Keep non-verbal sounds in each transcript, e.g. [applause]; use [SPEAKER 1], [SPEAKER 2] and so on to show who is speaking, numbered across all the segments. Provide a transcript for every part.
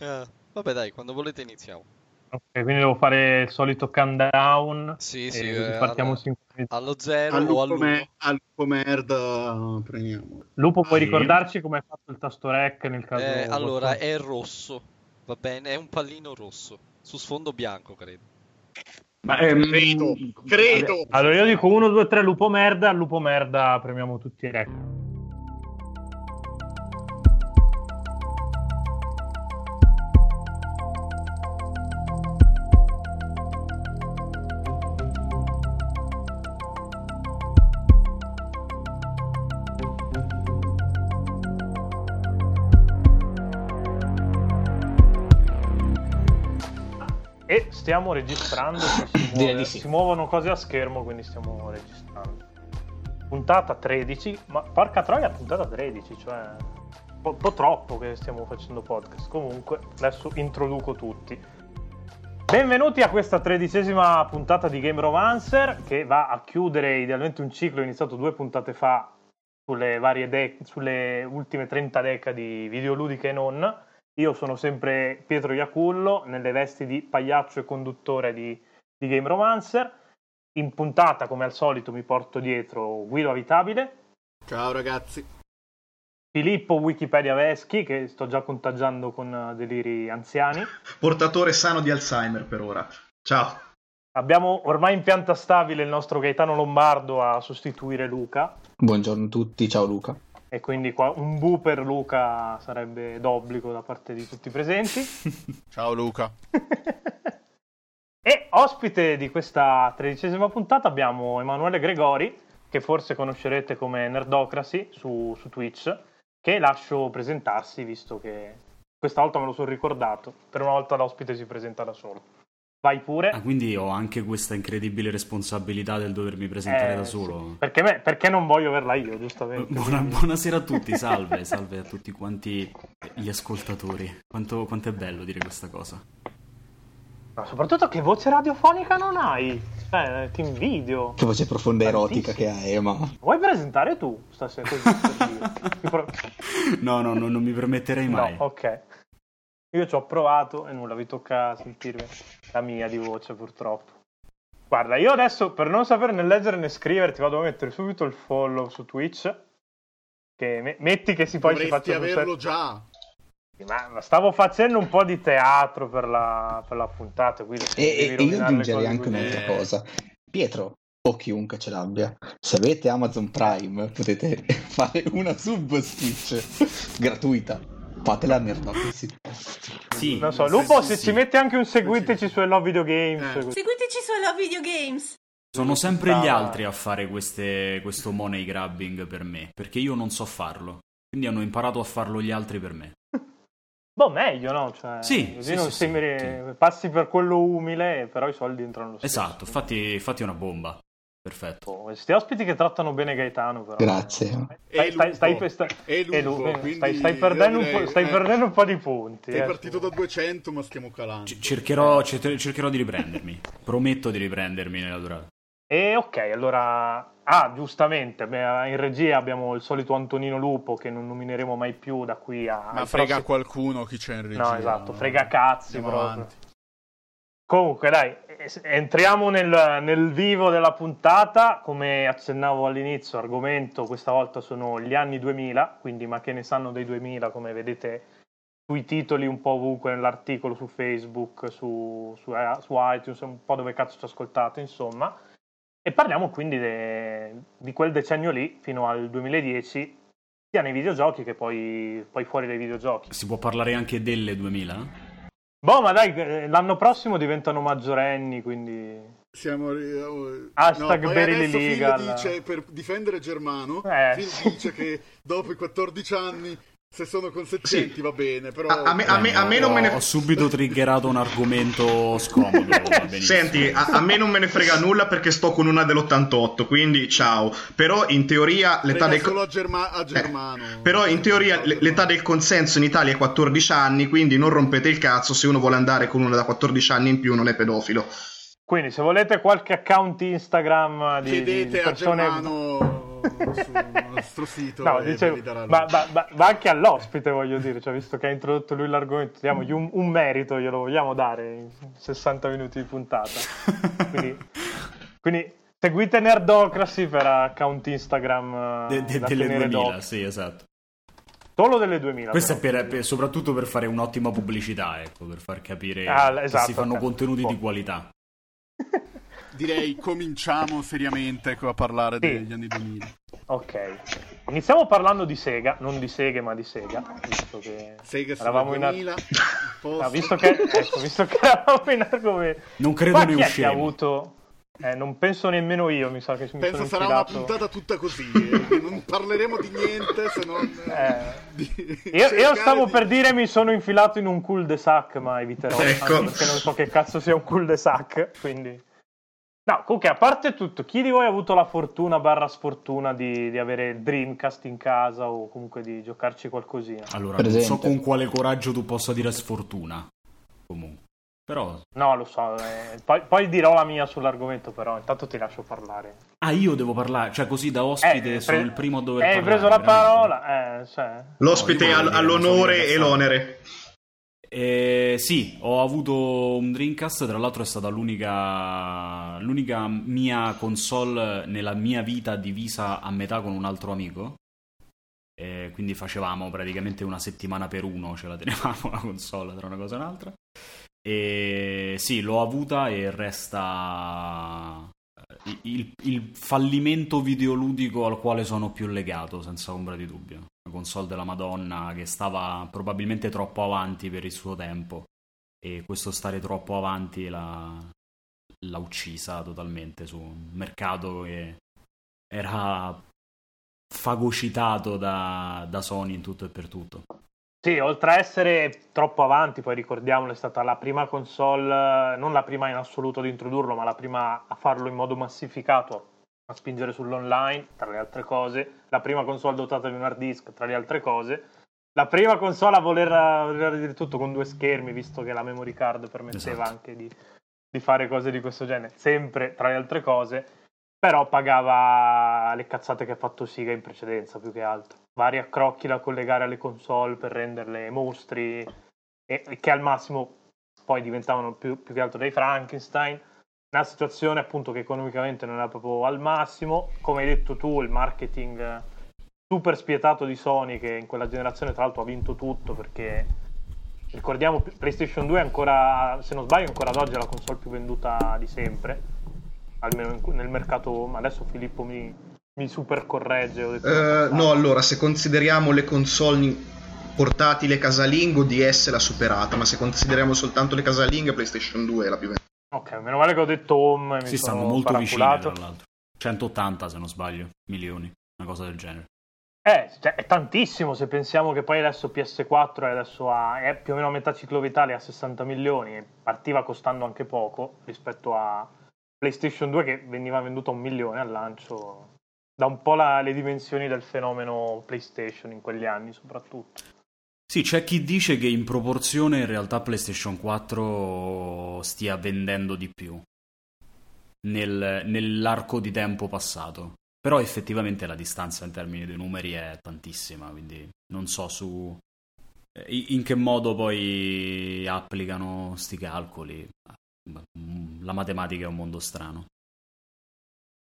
[SPEAKER 1] Eh, vabbè dai, quando volete iniziamo.
[SPEAKER 2] Ok, quindi devo fare il solito countdown.
[SPEAKER 1] Sì, sì, eh,
[SPEAKER 2] partiamo
[SPEAKER 1] alla- allo zero
[SPEAKER 3] Al
[SPEAKER 1] o
[SPEAKER 3] lupo,
[SPEAKER 1] all'uno.
[SPEAKER 3] me- al lupo merda premiamo.
[SPEAKER 2] Lupo, puoi
[SPEAKER 4] Sì.
[SPEAKER 2] ricordarci come hai fatto il tasto rec nel caso...
[SPEAKER 1] Eh, allora, è rosso, va bene? È un pallino rosso, su sfondo bianco, credo.
[SPEAKER 4] Ma, ehm,
[SPEAKER 3] Credo, credo.
[SPEAKER 2] Allora io dico 1, 2, 3 lupo merda, al lupo merda premiamo tutti i rec. Stiamo registrando, si, [coughs] muove-
[SPEAKER 4] sì.
[SPEAKER 2] si muovono cose a schermo, quindi stiamo registrando. Puntata 13, ma porca troia, puntata 13, cioè un po', po' troppo che stiamo facendo podcast. Comunque, adesso introduco tutti. Benvenuti a questa tredicesima puntata di Game Romancer che va a chiudere idealmente un ciclo iniziato due puntate fa sulle varie dec- sulle ultime 30 decadi videoludiche e non. Io sono sempre Pietro Iacullo nelle vesti di pagliaccio e conduttore di, di Game Romancer. In puntata, come al solito, mi porto dietro Guido Avitabile,
[SPEAKER 3] Ciao ragazzi.
[SPEAKER 2] Filippo Wikipedia Veschi, che sto già contagiando con eh, deliri anziani.
[SPEAKER 5] portatore sano di Alzheimer per ora. Ciao.
[SPEAKER 2] Abbiamo ormai in pianta stabile il nostro Gaetano Lombardo a sostituire Luca.
[SPEAKER 4] Buongiorno a tutti, ciao Luca.
[SPEAKER 2] E quindi qua un bu per Luca sarebbe d'obbligo da parte di tutti i presenti. [laughs]
[SPEAKER 3] Ciao Luca. [laughs]
[SPEAKER 2] e ospite di questa tredicesima puntata abbiamo Emanuele Gregori, che forse conoscerete come Nerdocracy su, su Twitch, che lascio presentarsi visto che questa volta me lo sono ricordato. Per una volta l'ospite si presenta da solo. Vai pure.
[SPEAKER 6] Ah, quindi ho anche questa incredibile responsabilità del dovermi presentare
[SPEAKER 2] Eh,
[SPEAKER 6] da
[SPEAKER 2] sì.
[SPEAKER 6] solo.
[SPEAKER 2] Perché, me- perché non voglio averla io, giustamente. [laughs]
[SPEAKER 6] Buona- buonasera a tutti, [laughs] salve, salve a tutti quanti gli ascoltatori. Quanto, quanto è bello dire questa cosa.
[SPEAKER 2] Ma soprattutto che voce radiofonica non hai? Cioè, ti invidio.
[SPEAKER 4] Che voce profonda e erotica che hai, ma...
[SPEAKER 2] Vuoi presentare tu stasera? [laughs] Così,
[SPEAKER 6] No, no, no, non mi permetterei mai.
[SPEAKER 2] No, ok. Io ci ho provato e nulla, vi tocca sentirmi la mia di voce purtroppo. Guarda, io adesso per non sapere né leggere né scrivere ti vado a mettere subito il follow su Twitch. Che me- metti che si poi si
[SPEAKER 3] Dovresti
[SPEAKER 2] faccia un
[SPEAKER 3] averlo già.
[SPEAKER 2] Ma, stavo facendo un po' di teatro per la, per la puntata. Quindi
[SPEAKER 4] E, e- io aggiungerei anche
[SPEAKER 2] così-
[SPEAKER 4] un'altra cosa. Pietro, o chiunque ce l'abbia, se avete Amazon Prime potete [laughs] fare una sub Twitch gratuita. Fatela a Nerdocracy.
[SPEAKER 6] Sì,
[SPEAKER 2] Non so, Lupo, se
[SPEAKER 3] sì.
[SPEAKER 2] ci metti anche un seguiteci su Love Video Games.
[SPEAKER 3] Eh.
[SPEAKER 7] Seguiteci su Love Video Games.
[SPEAKER 6] sono sempre gli altri a fare queste- questo money grabbing per me, perché io non so farlo. Quindi hanno imparato a farlo gli altri per me. [laughs]
[SPEAKER 2] Boh, meglio, no? Cioè,
[SPEAKER 6] Sì,
[SPEAKER 2] così
[SPEAKER 6] sì,
[SPEAKER 2] non
[SPEAKER 6] sì,
[SPEAKER 2] sembri-
[SPEAKER 6] sì.
[SPEAKER 2] passi per quello umile, però i soldi entrano lo stesso.
[SPEAKER 6] Esatto, infatti, infatti è una bomba. Perfetto.
[SPEAKER 2] Oh, Questi ospiti che trattano bene Gaetano, però.
[SPEAKER 4] Grazie.
[SPEAKER 2] Stai, stai, stai,
[SPEAKER 3] lupo.
[SPEAKER 2] stai- stai- perdendo un po', stai
[SPEAKER 3] eh,
[SPEAKER 2] perdendo un po' di punti.
[SPEAKER 3] Sei
[SPEAKER 2] eh.
[SPEAKER 3] partito da 200 ma stiamo calando.
[SPEAKER 6] C- cercherò, cer- cercherò di riprendermi. Prometto di riprendermi nella durata.
[SPEAKER 2] E ok, allora... Ah, giustamente, in regia abbiamo il solito Antonino Lupo che non nomineremo mai più da qui a...
[SPEAKER 3] Ma frega
[SPEAKER 2] prossimi-
[SPEAKER 3] qualcuno chi c'è in regia.
[SPEAKER 2] No, esatto, frega cazzi
[SPEAKER 3] Andiamo
[SPEAKER 2] proprio.
[SPEAKER 3] avanti.
[SPEAKER 2] Comunque, dai, entriamo nel, nel vivo della puntata. Come accennavo all'inizio, argomento questa volta sono gli anni 2000, quindi ma che ne sanno dei 2000, come vedete sui titoli un po' ovunque nell'articolo su Facebook, su, su, eh, su iTunes, un po' dove cazzo ci ascoltate, insomma. E parliamo quindi de- di quel decennio lì, fino al 2010, sia nei videogiochi che poi, poi fuori dai videogiochi.
[SPEAKER 6] Si può parlare anche delle 2000?
[SPEAKER 2] Boh, ma dai, l'anno prossimo diventano maggiorenni, quindi...
[SPEAKER 3] Siamo eh,
[SPEAKER 2] Hashtag
[SPEAKER 3] poi
[SPEAKER 2] Berili Legal.
[SPEAKER 3] dice per difendere Germano
[SPEAKER 2] Eh.
[SPEAKER 3] Dice che dopo i 14 anni se sono consenzienti
[SPEAKER 5] Sì.
[SPEAKER 3] va bene però
[SPEAKER 5] A, a me, a me- a me non me
[SPEAKER 6] Ho
[SPEAKER 5] ne
[SPEAKER 6] subito triggerato un argomento scomodo. [laughs]
[SPEAKER 5] Senti, a, a me non me ne frega nulla perché sto con una dell'88, quindi ciao. Però in teoria l'età
[SPEAKER 3] Frega
[SPEAKER 5] del
[SPEAKER 3] solo a, Germa- a
[SPEAKER 5] Eh,
[SPEAKER 3] Germano
[SPEAKER 5] però in teoria l'età del consenso in Italia è 14 anni, quindi non rompete il cazzo se uno vuole andare con una da 14 anni in più non è pedofilo.
[SPEAKER 2] Quindi se volete qualche account Instagram di, di
[SPEAKER 3] chiedete a
[SPEAKER 2] persone...
[SPEAKER 3] Germano sul nostro sito
[SPEAKER 2] No, dicevo, ma, ma- ma- ma anche all'ospite voglio dire, cioè, visto che ha introdotto lui l'argomento, diamogli un, un merito, glielo vogliamo dare in 60 minuti di puntata. Quindi, [laughs] quindi seguite Nerdocracy per account Instagram
[SPEAKER 6] De-
[SPEAKER 2] eh,
[SPEAKER 6] de- delle
[SPEAKER 2] tenere
[SPEAKER 6] 2000,
[SPEAKER 2] d'occhio.
[SPEAKER 6] sì, esatto.
[SPEAKER 2] Solo delle 2000.
[SPEAKER 6] Questo è
[SPEAKER 2] però.
[SPEAKER 6] per- per- soprattutto per fare un'ottima pubblicità, ecco, per far capire
[SPEAKER 2] Ah,
[SPEAKER 6] che
[SPEAKER 2] esatto,
[SPEAKER 6] si fanno
[SPEAKER 2] ok.
[SPEAKER 6] contenuti
[SPEAKER 2] Boh.
[SPEAKER 6] di qualità.
[SPEAKER 3] Direi cominciamo seriamente ecco, a parlare
[SPEAKER 2] Sì.
[SPEAKER 3] degli anni 2000.
[SPEAKER 2] Ok. Iniziamo parlando di Sega, non di seghe ma di Sega, visto che
[SPEAKER 3] Sega
[SPEAKER 2] eravamo in ar-
[SPEAKER 3] 2000.
[SPEAKER 2] Ah, visto che, ecco, visto che eravamo in argomento.
[SPEAKER 6] Non credo
[SPEAKER 2] Qua
[SPEAKER 6] ne usciremo.
[SPEAKER 2] avuto... Eh, non penso nemmeno io, mi sa che mi
[SPEAKER 3] Penso
[SPEAKER 2] sono
[SPEAKER 3] sarà una
[SPEAKER 2] infilato...
[SPEAKER 3] puntata tutta così. eh. Non parleremo di niente se non.
[SPEAKER 2] Eh,
[SPEAKER 3] di
[SPEAKER 2] Io, io stavo
[SPEAKER 3] di-
[SPEAKER 2] per dire mi sono infilato in un cul-de-sac, ma eviterò,
[SPEAKER 5] Ecco.
[SPEAKER 2] anche perché non so che cazzo sia un cul-de-sac, quindi... No, comunque, a parte tutto, chi di voi ha avuto la fortuna barra sfortuna di, di avere il Dreamcast in casa o comunque di giocarci qualcosina?
[SPEAKER 6] Allora, non so
[SPEAKER 4] Presente.
[SPEAKER 6] con quale coraggio tu possa dire sfortuna. Comunque. Però...
[SPEAKER 2] No, lo so, eh, poi, poi dirò la mia sull'argomento, però intanto ti lascio parlare.
[SPEAKER 6] Ah, io devo parlare, cioè così da ospite
[SPEAKER 2] Eh,
[SPEAKER 6] sono
[SPEAKER 2] pre-
[SPEAKER 6] il primo a dover
[SPEAKER 2] Eh, hai
[SPEAKER 6] parlare.
[SPEAKER 2] preso la
[SPEAKER 6] veramente.
[SPEAKER 2] parola, eh, cioè...
[SPEAKER 5] L'ospite
[SPEAKER 6] No,
[SPEAKER 5] ha l'onore e l'onere.
[SPEAKER 6] Eh, sì, ho avuto un Dreamcast, tra l'altro è stata l'unica, l'unica mia console nella mia vita divisa a metà con un altro amico. Eh, quindi facevamo praticamente una settimana per uno, ce la tenevamo la console tra una cosa e un'altra. E sì, l'ho avuta e resta eh, il, il fallimento videoludico al quale sono più legato, senza ombra di dubbio. Console della Madonna che stava probabilmente troppo avanti per il suo tempo e questo stare troppo avanti l'ha, l'ha uccisa totalmente su un mercato che era fagocitato da, da Sony in tutto e per tutto.
[SPEAKER 2] Sì, oltre a essere troppo avanti, poi ricordiamolo, è stata la prima console, non la prima in assoluto ad introdurlo, ma la prima a farlo in modo massificato, a spingere sull'online, tra le altre cose, la prima console dotata di un hard disk, tra le altre cose, la prima console a voler, a voler dire tutto con due schermi, visto che la memory card permetteva
[SPEAKER 6] Esatto.
[SPEAKER 2] anche di, di fare cose di questo genere, sempre tra le altre cose, però pagava le cazzate che ha fatto Siga in precedenza più che altro. Vari accrocchi da collegare alle console per renderle mostri e, e che al massimo poi diventavano più, più che altro dei Frankenstein. Una situazione appunto che economicamente non era proprio al massimo. Come hai detto tu, il marketing eh, super spietato di Sony che in quella generazione tra l'altro ha vinto tutto perché ricordiamo PlayStation 2 è ancora, se non sbaglio, ancora ad oggi è la console più venduta di sempre almeno in- nel mercato. ma Adesso Filippo mi, mi super corregge. una
[SPEAKER 5] Eh, no, allora, se consideriamo le console in- portatili e casalingo, DS l'ha superata, ma se consideriamo soltanto le casalinghe, PlayStation 2 è la più venduta.
[SPEAKER 2] Ok, meno male che ho detto home.
[SPEAKER 6] Si stanno molto vicini, tra l'altro. 180 se non sbaglio, milioni, una cosa del genere.
[SPEAKER 2] Eh, cioè, è tantissimo se pensiamo che poi adesso PS4 è, adesso a, è più o meno a metà ciclo vitale a 60 milioni partiva costando anche poco rispetto a PlayStation 2 che veniva venduto a un milione al lancio. Da un po' la- le dimensioni del fenomeno PlayStation in quegli anni soprattutto.
[SPEAKER 6] Sì, c'è chi dice che in proporzione in realtà PlayStation 4 stia vendendo di più nel- nell'arco di tempo passato. Però effettivamente la distanza in termini di numeri è tantissima, quindi non so su eh, in che modo poi applicano sti calcoli. Mm, La matematica è un mondo strano.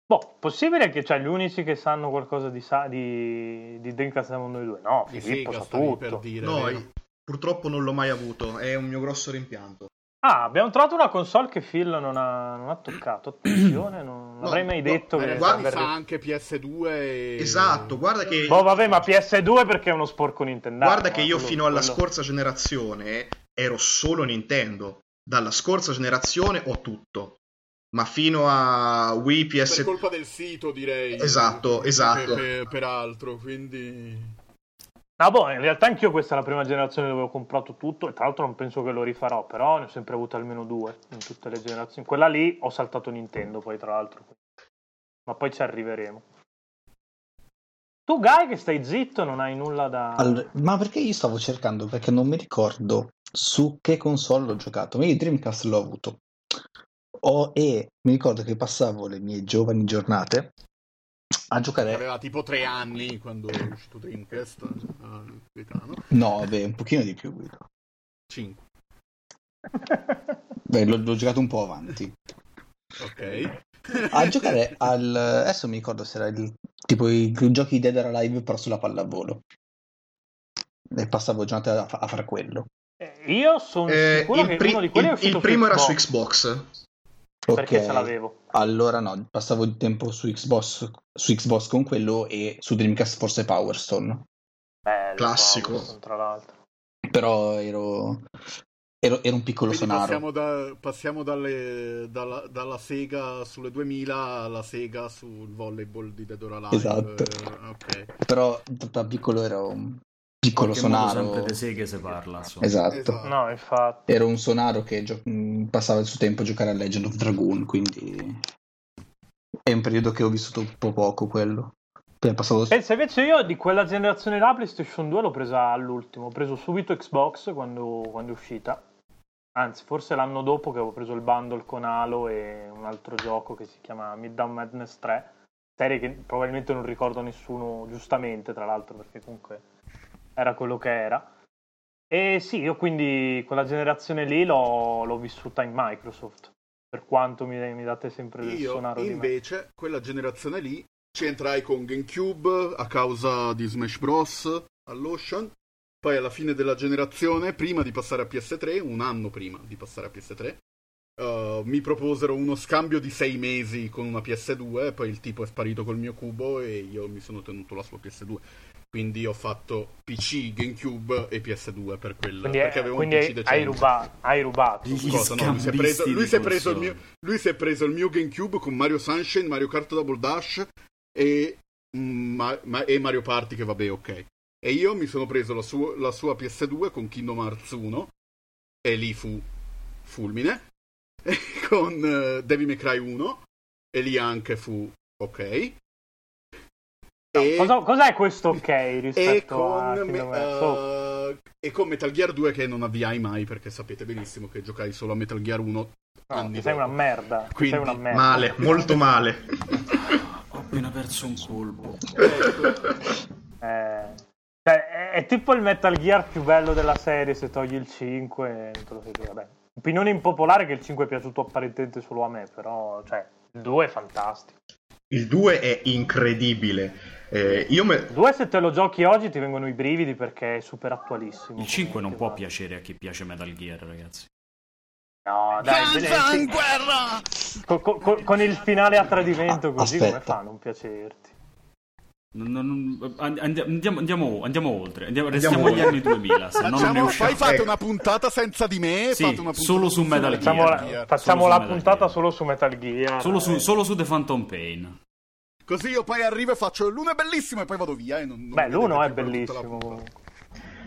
[SPEAKER 2] Boh, possibile che cioè, gli unici che sanno qualcosa di, sa- di, di Dreamcast siamo noi due? No,
[SPEAKER 3] Di
[SPEAKER 2] Filippo
[SPEAKER 3] Sega
[SPEAKER 2] sa tutto.
[SPEAKER 3] per dire.
[SPEAKER 5] No,
[SPEAKER 3] vero?
[SPEAKER 5] io- purtroppo non l'ho mai avuto, è un mio grosso rimpianto.
[SPEAKER 2] Ah, abbiamo trovato una console che Phil non ha, non ha toccato. Attenzione, non [clears throat]
[SPEAKER 5] No,
[SPEAKER 2] avrei mai
[SPEAKER 5] no,
[SPEAKER 2] detto
[SPEAKER 3] Eh,
[SPEAKER 2] che sarebbe-
[SPEAKER 3] fa anche PS2 e...
[SPEAKER 5] Esatto, guarda che...
[SPEAKER 2] Boh, vabbè, ma PS2 perché è uno sporco Nintendo.
[SPEAKER 5] Guarda che io fino alla scorsa generazione ero solo Nintendo. Dalla scorsa generazione ho tutto. Ma fino a Wii,
[SPEAKER 3] Per
[SPEAKER 5] PS...
[SPEAKER 3] colpa del sito, direi.
[SPEAKER 5] Esatto, esatto.
[SPEAKER 3] Per, per- peraltro, quindi...
[SPEAKER 2] Ah, boh, in realtà anch'io questa è la prima generazione dove ho comprato tutto e tra l'altro non penso che lo rifarò, però ne ho sempre avuto almeno due in tutte le generazioni. Quella lì ho saltato Nintendo poi tra l'altro. Ma poi ci arriveremo. Tu Guy che stai zitto non hai nulla da...
[SPEAKER 4] Allora, ma perché io stavo cercando? Perché non mi ricordo su che console ho giocato. Ma io Dreamcast l'ho avuto. Ho- e mi ricordo che passavo le mie giovani giornate A giocare...
[SPEAKER 3] Aveva tipo tre anni quando è uscito Dreamcast. Gaetano.
[SPEAKER 4] No, beh, un pochino di più. Guido.
[SPEAKER 3] Cinque.
[SPEAKER 4] Beh, l'ho, l'ho giocato un po' avanti.
[SPEAKER 3] Ok.
[SPEAKER 4] A giocare al... Adesso mi ricordo se era il... tipo i giochi Dead or Alive però sulla pallavolo. E passavo giornate a, a fare quello.
[SPEAKER 2] Eh, Io sono
[SPEAKER 5] Eh,
[SPEAKER 2] sicuro
[SPEAKER 5] il,
[SPEAKER 2] che
[SPEAKER 5] pri-
[SPEAKER 2] uno di quelli è
[SPEAKER 5] il-
[SPEAKER 2] uscito
[SPEAKER 5] il primo era su
[SPEAKER 2] Xbox,
[SPEAKER 5] Xbox.
[SPEAKER 2] perché ce l'avevo.
[SPEAKER 4] Allora no, passavo il tempo su Xbox, su Xbox con quello e su Dreamcast forse Power Stone.
[SPEAKER 2] Bello,
[SPEAKER 5] Classico.
[SPEAKER 2] Power, tra l'altro.
[SPEAKER 4] Però ero, ero, ero un piccolo
[SPEAKER 3] Quindi
[SPEAKER 4] sonaro.
[SPEAKER 3] passiamo, da- passiamo dalle- dalla, dalla Sega sulle 2000 alla Sega sul volleyball di Dead or Alive.
[SPEAKER 4] Esatto.
[SPEAKER 3] Eh, ok.
[SPEAKER 4] Però da piccolo ero un piccolo sonaro.
[SPEAKER 6] sempre di seghe se parla, insomma.
[SPEAKER 4] Esatto.
[SPEAKER 3] Esatto.
[SPEAKER 2] No, infatti.
[SPEAKER 4] Ero un sonaro che gio- mh, passava il suo tempo a giocare a Legend of Dragoon, quindi è un periodo che ho vissuto un po' poco quello. Passavo...
[SPEAKER 2] Pensa invece io di quella generazione là PlayStation 2 l'ho presa all'ultimo, ho preso subito Xbox quando, quando è uscita. Anzi, forse l'anno dopo che avevo preso il bundle con Halo e un altro gioco che si chiama Middown Madness 3, serie che probabilmente non ricordo nessuno giustamente, tra l'altro, perché comunque era quello che era. E sì, io quindi quella generazione lì l'ho, l'ho vissuta in Microsoft, per quanto mi, mi date sempre del
[SPEAKER 3] Io
[SPEAKER 2] sonaro me.
[SPEAKER 3] invece, quella generazione lì, ci entrai con GameCube a causa di Smash Bros. all'Ocean. Poi alla fine della generazione, prima di passare a PS3, un anno prima di passare a PS3, eh, mi proposero uno scambio di sei mesi con una PS2, poi il tipo è sparito col mio cubo e io mi sono tenuto la sua PS2. Quindi ho fatto PC, GameCube e PS2 per quella.
[SPEAKER 2] Quindi,
[SPEAKER 3] perché avevo
[SPEAKER 2] quindi
[SPEAKER 3] un PC
[SPEAKER 2] hai,
[SPEAKER 3] decente.
[SPEAKER 2] hai rubato, hai rubato.
[SPEAKER 3] Cosa? No, lui si è preso, lui si è preso il mio, lui si è preso il mio GameCube con Mario Sunshine, Mario Kart Double Dash e, mm, ma- ma- e Mario Party che vabbè ok. E io mi sono preso la, sua- la sua PS2 con Kingdom Hearts 1 e lì fu fulmine. E [laughs] con eh, Devil May Cry 1 e lì anche fu ok. E,
[SPEAKER 2] Cosa, cos'è questo ok
[SPEAKER 3] e
[SPEAKER 2] rispetto a
[SPEAKER 3] con,
[SPEAKER 2] Kingdom
[SPEAKER 3] me-?
[SPEAKER 2] Oh,
[SPEAKER 3] eh, e con Metal Gear 2 che non avviai mai perché sapete benissimo che giocai solo a Metal Gear 1
[SPEAKER 2] no,
[SPEAKER 3] anni
[SPEAKER 2] sei una merda.
[SPEAKER 3] Quindi,
[SPEAKER 2] sei una merda.
[SPEAKER 5] Male, molto male. [laughs]
[SPEAKER 6] Ho appena perso un colpo.
[SPEAKER 2] Eh, cioè, è, è tipo il Metal Gear più bello della serie se togli il 5. non te lo so dire, vabbè. Opinione impopolare che il 5 è piaciuto apparentemente solo a me, però cioè, il 2 è fantastico.
[SPEAKER 5] Il 2 è incredibile. Eh, io me...
[SPEAKER 2] 2 se te lo giochi oggi ti vengono i brividi perché è super attualissimo.
[SPEAKER 6] Il 5 non può
[SPEAKER 2] va.
[SPEAKER 6] piacere a chi piace Metal Gear, ragazzi.
[SPEAKER 2] No, dai, eh, sì. con, con- con il finale a tradimento
[SPEAKER 4] Ah,
[SPEAKER 2] così come
[SPEAKER 4] aspetta.
[SPEAKER 2] fa a non piacerti?
[SPEAKER 6] Non- non- non- and- andiamo, andiamo, andiamo oltre, andiamo,
[SPEAKER 5] Andiamo
[SPEAKER 6] restiamo agli
[SPEAKER 5] oltre.
[SPEAKER 6] anni 2000, se no non ne
[SPEAKER 3] Facciamo,
[SPEAKER 6] usciamo.
[SPEAKER 3] poi fate
[SPEAKER 5] Ecco.
[SPEAKER 3] una puntata senza di me.
[SPEAKER 6] Sì,
[SPEAKER 3] fate una
[SPEAKER 6] solo su Metal Gear.
[SPEAKER 2] Facciamo, la, facciamo
[SPEAKER 6] Solo
[SPEAKER 2] puntata
[SPEAKER 6] Gear.
[SPEAKER 2] solo su Metal Gear.
[SPEAKER 6] Solo su, solo su The Phantom Pain.
[SPEAKER 3] Così io poi arrivo e faccio l'uno è bellissimo e poi vado via. E non, non
[SPEAKER 2] Beh, l'uno è bellissimo.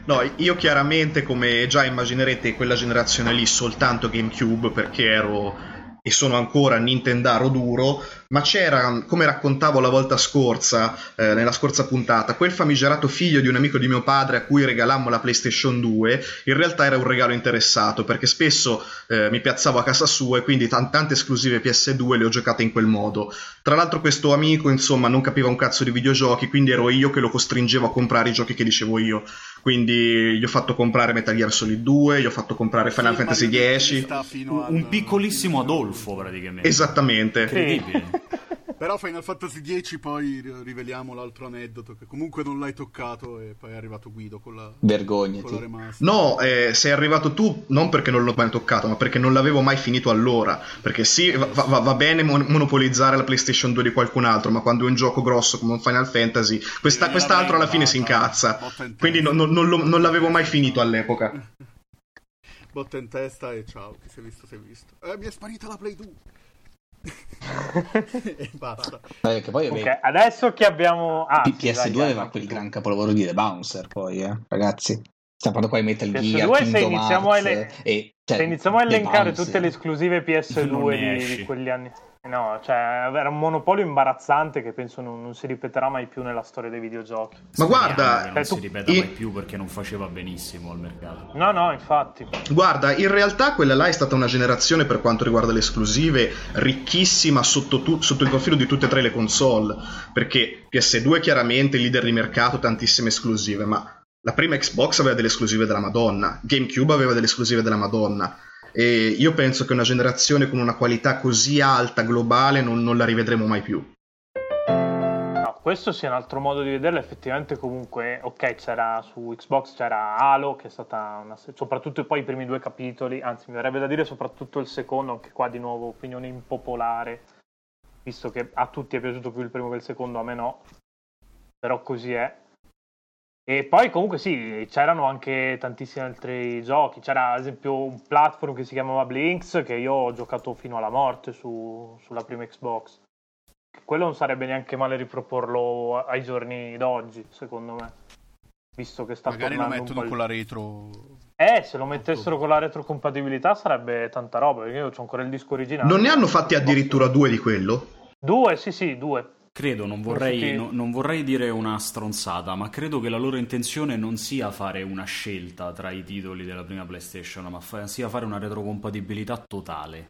[SPEAKER 5] No, io chiaramente, come già immaginerete, quella generazione lì soltanto GameCube perché ero e sono ancora Nintendaro duro, ma c'era, come raccontavo la volta scorsa, eh, nella scorsa puntata, quel famigerato figlio di un amico di mio padre a cui regalammo la PlayStation 2, in realtà era un regalo interessato, perché spesso eh, mi piazzavo a casa sua e quindi tan- tante esclusive PS2 le ho giocate in quel modo. Tra l'altro questo amico, insomma, non capiva un cazzo di videogiochi, quindi ero io che lo costringevo a comprare i giochi che dicevo io. Quindi gli ho fatto comprare Metal Gear Solid 2, gli ho fatto comprare Final
[SPEAKER 3] Sì,
[SPEAKER 5] Fantasy X.
[SPEAKER 3] al-
[SPEAKER 6] Un piccolissimo Adolfo, praticamente.
[SPEAKER 5] Esattamente.
[SPEAKER 6] Incredibile. [laughs]
[SPEAKER 3] Però Final Fantasy X poi ri- riveliamo l'altro aneddoto che comunque non l'hai toccato e poi è arrivato Guido con la, con la
[SPEAKER 4] Vergognati.
[SPEAKER 3] remaster.
[SPEAKER 5] No, eh, sei arrivato tu non perché non l'ho mai toccato, ma perché non l'avevo mai finito allora. Perché sì, va, va- va bene mon- monopolizzare la PlayStation 2 di qualcun altro, ma quando è un gioco grosso come un Final Fantasy, questa- quest'altro alla fine si incazza. Quindi non- non lo- non l'avevo mai finito all'epoca. [laughs]
[SPEAKER 3] Botta in testa e ciao, chi si è visto si è visto. Eh, mi è sparita la Play 2. E basta.
[SPEAKER 4] Eh, che poi
[SPEAKER 2] Ok,
[SPEAKER 4] vabbè,
[SPEAKER 2] adesso che abbiamo... Ah,
[SPEAKER 4] P-
[SPEAKER 2] sì,
[SPEAKER 4] PS2
[SPEAKER 2] dai,
[SPEAKER 4] aveva
[SPEAKER 2] dai.
[SPEAKER 4] quel gran capolavoro di The Bouncer, poi, eh, ragazzi. Stiamo parlando qua di Metal
[SPEAKER 2] PS2
[SPEAKER 4] Gear,
[SPEAKER 2] se
[SPEAKER 4] Kingdom
[SPEAKER 2] iniziamo a
[SPEAKER 4] Hearts
[SPEAKER 2] ele-
[SPEAKER 4] e... Cioè,
[SPEAKER 2] Se iniziamo a elencare tutte le esclusive
[SPEAKER 6] Non
[SPEAKER 2] PS2
[SPEAKER 6] ne
[SPEAKER 2] di,
[SPEAKER 6] esci.
[SPEAKER 2] di quegli anni, no, cioè era un monopolio imbarazzante che penso non, non si ripeterà mai più nella storia dei videogiochi.
[SPEAKER 5] Ma guarda,
[SPEAKER 6] Speriamo che non
[SPEAKER 2] eh,
[SPEAKER 6] si ripeta mai più perché non faceva benissimo al mercato.
[SPEAKER 2] No, no, infatti.
[SPEAKER 5] Guarda, in realtà quella là è stata una generazione per quanto riguarda le esclusive ricchissima sotto, tu- sotto il profilo di tutte e tre le console, perché PS2 chiaramente leader di mercato, tantissime esclusive, ma la prima Xbox aveva delle esclusive della Madonna, GameCube aveva delle esclusive della Madonna. E io penso che una generazione con una qualità così alta globale non, non la rivedremo mai più.
[SPEAKER 2] No, questo sia un altro modo di vederla. Effettivamente, comunque, ok, c'era su Xbox c'era Halo, che è stata una. soprattutto poi i primi due capitoli, anzi, mi verrebbe da dire soprattutto il secondo, anche qua di nuovo opinione impopolare, visto che a tutti è piaciuto più il primo che il secondo, a me no. Però così è. E poi comunque sì, c'erano anche tantissimi altri giochi. C'era ad esempio un platform che si chiamava Blinks, che io ho giocato fino alla morte su- sulla prima Xbox quello non sarebbe neanche male riproporlo ai giorni d'oggi, secondo me. Visto che sta
[SPEAKER 3] Magari lo mettono con la retro.
[SPEAKER 2] Eh, se lo mettessero con la retrocompatibilità sarebbe tanta roba, perché io ho ancora il disco originale.
[SPEAKER 5] Non ne hanno fatti addirittura due di quello?
[SPEAKER 2] Due, sì, sì, due.
[SPEAKER 6] Credo, non vorrei,
[SPEAKER 2] sì.
[SPEAKER 6] no- non vorrei dire una stronzata, ma credo che la loro intenzione non sia fare una scelta tra i titoli della prima PlayStation, ma fa- sia fare una retrocompatibilità totale.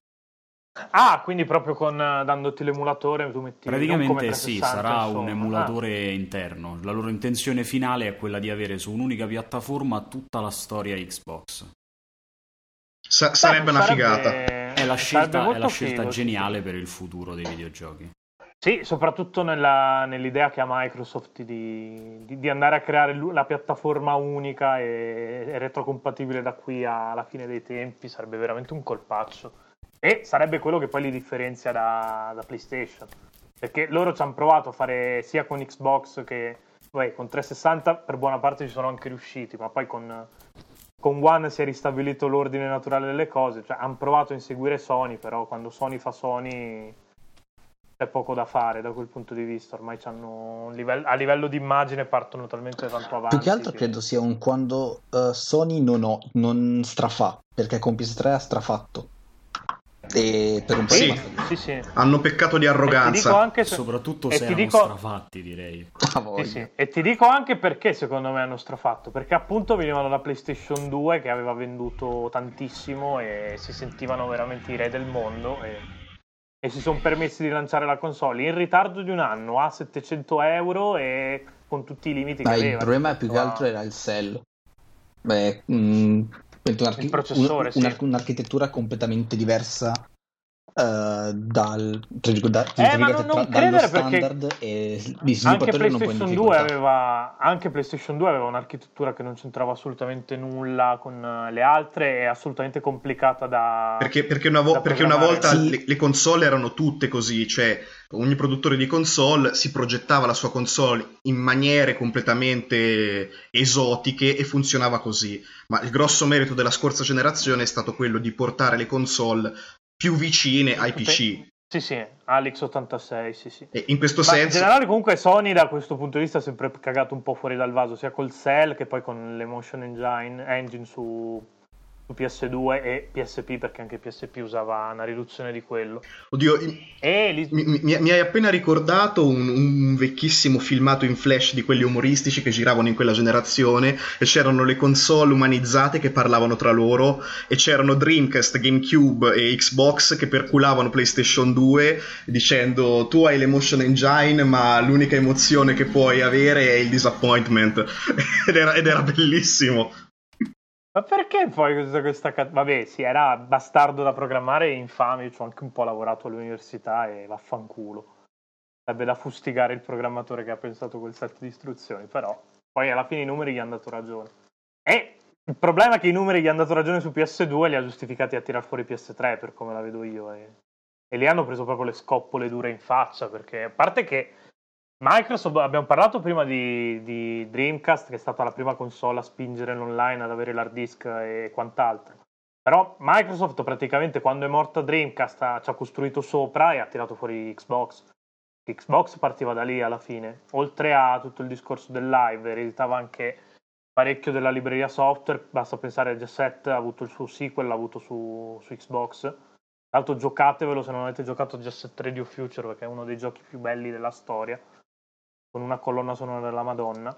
[SPEAKER 2] Ah, quindi proprio con eh, dandoti l'emulatore tu metti
[SPEAKER 6] Praticamente sì,
[SPEAKER 2] 360,
[SPEAKER 6] sarà
[SPEAKER 2] insomma.
[SPEAKER 6] un emulatore interno. La loro intenzione finale è quella di avere su un'unica piattaforma tutta la storia Xbox.
[SPEAKER 5] Sa-
[SPEAKER 2] Ah.
[SPEAKER 5] sarebbe una
[SPEAKER 2] Sarebbe-
[SPEAKER 5] figata.
[SPEAKER 6] È la
[SPEAKER 2] sarebbe
[SPEAKER 6] scelta, è la scelta
[SPEAKER 2] figo,
[SPEAKER 6] geniale
[SPEAKER 2] sì.
[SPEAKER 6] per il futuro dei videogiochi.
[SPEAKER 2] Sì, soprattutto nella- nell'idea che ha Microsoft di, di- di andare a creare la piattaforma unica e, e retrocompatibile da qui alla fine dei tempi sarebbe veramente un colpaccio. E sarebbe quello che poi li differenzia da, da PlayStation. Perché loro ci hanno provato a fare sia con Xbox che vabbè, con 360 per buona parte ci sono anche riusciti, ma poi con, con One si è ristabilito l'ordine naturale delle cose. Cioè, hanno provato a inseguire Sony, però quando Sony fa Sony c'è poco da fare da quel punto di vista. Ormai livello- a livello di immagine partono talmente tanto avanti.
[SPEAKER 4] Più che altro
[SPEAKER 2] che-
[SPEAKER 4] credo sia un quando eh, Sony non, ho, non strafa, perché con PS3 ha strafatto. E per un po'
[SPEAKER 5] Sì.
[SPEAKER 2] Sì, sì.
[SPEAKER 5] Hanno peccato di
[SPEAKER 2] E
[SPEAKER 5] arroganza.
[SPEAKER 2] anche se-
[SPEAKER 6] Soprattutto
[SPEAKER 2] e
[SPEAKER 6] se erano
[SPEAKER 2] dico-
[SPEAKER 6] strafatti, direi.
[SPEAKER 4] Ah.
[SPEAKER 2] Sì, sì. E ti dico anche perché secondo me hanno strafatto. Perché appunto venivano da PlayStation 2 che aveva venduto tantissimo e si sentivano veramente i re del mondo e, e si sono permessi di lanciare la console in ritardo di un anno a 700 euro e con tutti i limiti che
[SPEAKER 4] Ma
[SPEAKER 2] aveva.
[SPEAKER 4] il problema più che altro era il cell. Beh, mm, un'archi-
[SPEAKER 2] Il processore,
[SPEAKER 4] un-
[SPEAKER 2] sì.
[SPEAKER 4] un'ar- un'architettura completamente diversa eh, dal tra virgolette,
[SPEAKER 2] Eh, ma
[SPEAKER 4] virgolette,
[SPEAKER 2] non- non
[SPEAKER 4] tra- standard e gli
[SPEAKER 2] Anche
[SPEAKER 4] sviluppatori in
[SPEAKER 2] PlayStation 2,
[SPEAKER 4] difficoltà.
[SPEAKER 2] aveva, anche PlayStation 2 aveva un'architettura che non c'entrava assolutamente nulla con eh, le altre e assolutamente complicata da...
[SPEAKER 5] Perché, perché una, vo-
[SPEAKER 2] da
[SPEAKER 5] perché una volta
[SPEAKER 4] Sì.
[SPEAKER 5] le, le console erano tutte così, cioè ogni produttore di console si progettava la sua console in maniere completamente esotiche e funzionava così. Ma il grosso merito della scorsa generazione è stato quello di portare le console più vicine ai PC.
[SPEAKER 2] Sì, sì, Alex 86, sì, sì.
[SPEAKER 5] E in questo
[SPEAKER 2] Ma in
[SPEAKER 5] senso,
[SPEAKER 2] generale comunque Sony da questo punto di vista ha sempre cagato un po' fuori dal vaso, sia col Cell che poi con l'Emotion Engine, Engine su PS2 e PSP, perché anche PSP usava una riduzione di quello.
[SPEAKER 5] oddio,
[SPEAKER 2] li-
[SPEAKER 5] mi, mi- mi hai appena ricordato un, un vecchissimo filmato in flash di quelli umoristici che giravano in quella generazione e c'erano le console umanizzate che parlavano tra loro e c'erano Dreamcast, GameCube e Xbox che perculavano PlayStation 2 dicendo tu hai l'emotion engine ma l'unica emozione che puoi avere è il disappointment [laughs] ed era, ed era bellissimo.
[SPEAKER 2] Ma perché poi questa, questa Vabbè, sì, era bastardo da programmare e infame. Ci ho anche un po' lavorato all'università e vaffanculo. Sarebbe da fustigare il programmatore che ha pensato quel set di istruzioni, però poi alla fine i numeri gli hanno dato ragione. E il problema è che i numeri gli hanno dato ragione su PS2 li ha giustificati a tirar fuori PS3, per come la vedo io. E, e lì hanno preso proprio le scoppole dure in faccia, perché a parte che Microsoft, abbiamo parlato prima di, di Dreamcast, che è stata la prima console a spingere l'online, ad avere l'hard disk e quant'altro. Però Microsoft praticamente quando è morta Dreamcast ci ha costruito sopra e ha tirato fuori Xbox. Xbox partiva da lì alla fine. Oltre a tutto il discorso del live, ereditava anche parecchio della libreria software, basta pensare a Jet ha avuto il suo sequel, l'ha avuto su, su Xbox. Tra l'altro giocatevelo se non avete giocato Jet Set Radio Future perché è uno dei giochi più belli della storia, con una colonna sonora della Madonna.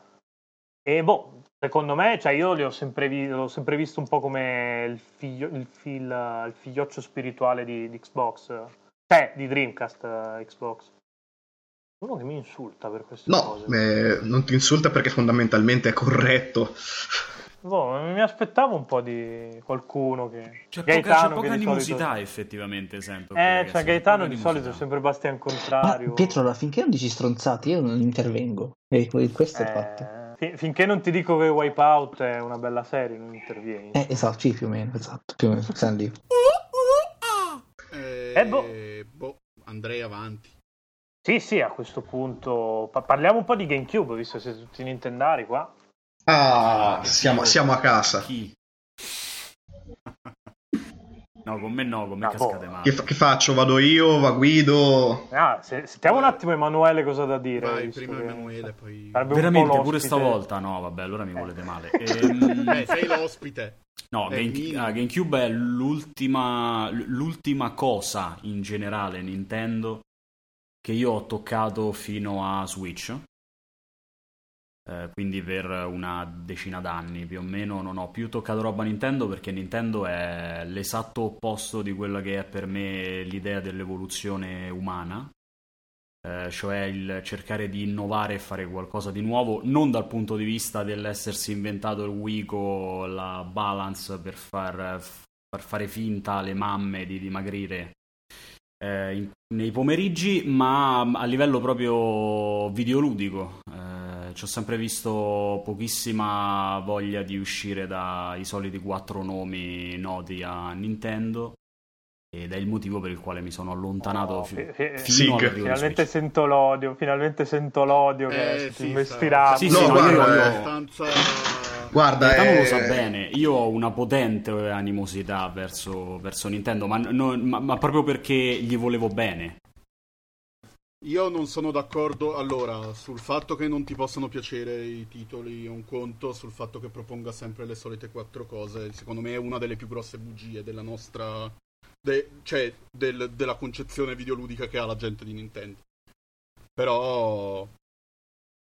[SPEAKER 2] E boh, secondo me, cioè io li ho sempre, vi- l'ho sempre visto un po' come il, figlio, il, fil- il figlioccio spirituale di, di Xbox, cioè di Dreamcast eh, Xbox. Uno che mi insulta per queste
[SPEAKER 5] No,
[SPEAKER 2] cose.
[SPEAKER 5] eh, non ti insulta perché fondamentalmente è corretto.
[SPEAKER 2] Boh, mi aspettavo un po' di qualcuno che...
[SPEAKER 6] C'è poca, c'è
[SPEAKER 2] Gaetano
[SPEAKER 6] poca
[SPEAKER 2] che di
[SPEAKER 6] animosità
[SPEAKER 2] solito-
[SPEAKER 6] effettivamente, sento.
[SPEAKER 2] Eh, cioè
[SPEAKER 6] c'è
[SPEAKER 2] Gaetano
[SPEAKER 6] poca
[SPEAKER 2] di solito è sempre Bastian
[SPEAKER 4] Ma
[SPEAKER 2] Contrario.
[SPEAKER 4] Pietro, allora, finché non dici stronzate, io non intervengo. E que- questo è il fatto.
[SPEAKER 2] Eh, fin- finché non ti dico che Wipeout è una bella serie, non intervieni.
[SPEAKER 4] Eh, esatto, sì, più o meno, esatto, più o meno, siamo lì.
[SPEAKER 3] Eh,
[SPEAKER 2] Eh, boh.
[SPEAKER 3] boh, andrei avanti.
[SPEAKER 2] Sì, sì, a questo punto pa- parliamo un po' di GameCube, visto che siete tutti nintendari qua.
[SPEAKER 5] Ah, siamo, siamo a casa.
[SPEAKER 6] Chi? [laughs] No, con me no, con me
[SPEAKER 2] Ah,
[SPEAKER 6] cascate
[SPEAKER 2] boh.
[SPEAKER 6] male.
[SPEAKER 5] Che, fa- che faccio? Vado io? Va Guido?
[SPEAKER 2] Ah, se- sentiamo un attimo Emanuele cosa da dire.
[SPEAKER 3] Vai, prima
[SPEAKER 2] che-
[SPEAKER 3] Emanuele, poi...
[SPEAKER 6] Veramente, pure stavolta? No, vabbè, allora mi volete male. [laughs] Ehm,
[SPEAKER 3] Eh, sei l'ospite.
[SPEAKER 6] No, Game-
[SPEAKER 3] minimo.
[SPEAKER 6] ah, GameCube è l'ultima, l'ultima cosa in generale Nintendo che io ho toccato fino a Switch. Eh, quindi per una decina d'anni più o meno non ho più toccato roba Nintendo perché Nintendo è l'esatto opposto di quella che è per me l'idea dell'evoluzione umana. Eh, cioè il cercare di innovare e fare qualcosa di nuovo, non dal punto di vista dell'essersi inventato il Wico, la balance per far, far fare finta alle mamme di dimagrire eh, nei pomeriggi, ma a livello proprio videoludico. Eh, ci ho sempre visto pochissima voglia di uscire dai soliti quattro nomi noti a Nintendo. Ed è il motivo per il quale mi sono allontanato
[SPEAKER 2] No,
[SPEAKER 6] fi-
[SPEAKER 2] fi-
[SPEAKER 5] Sig.
[SPEAKER 2] Finalmente
[SPEAKER 6] Switch.
[SPEAKER 2] sento l'odio, finalmente sento l'odio che
[SPEAKER 3] Eh,
[SPEAKER 2] è stato
[SPEAKER 3] sì.
[SPEAKER 6] Sì,
[SPEAKER 5] No,
[SPEAKER 6] sì, no,
[SPEAKER 5] guarda,
[SPEAKER 6] io-
[SPEAKER 5] eh,
[SPEAKER 6] io-
[SPEAKER 3] abbastanza...
[SPEAKER 5] Guarda, è...
[SPEAKER 6] lo sa bene, io ho una potente animosità verso, verso Nintendo, ma, no- ma- ma proprio perché gli volevo bene.
[SPEAKER 3] Io non sono d'accordo, allora, sul fatto che non ti possano piacere i titoli un conto, sul fatto che proponga sempre le solite quattro cose, secondo me è una delle più grosse bugie della nostra... de- cioè, del- della concezione videoludica che ha la gente di Nintendo. Però...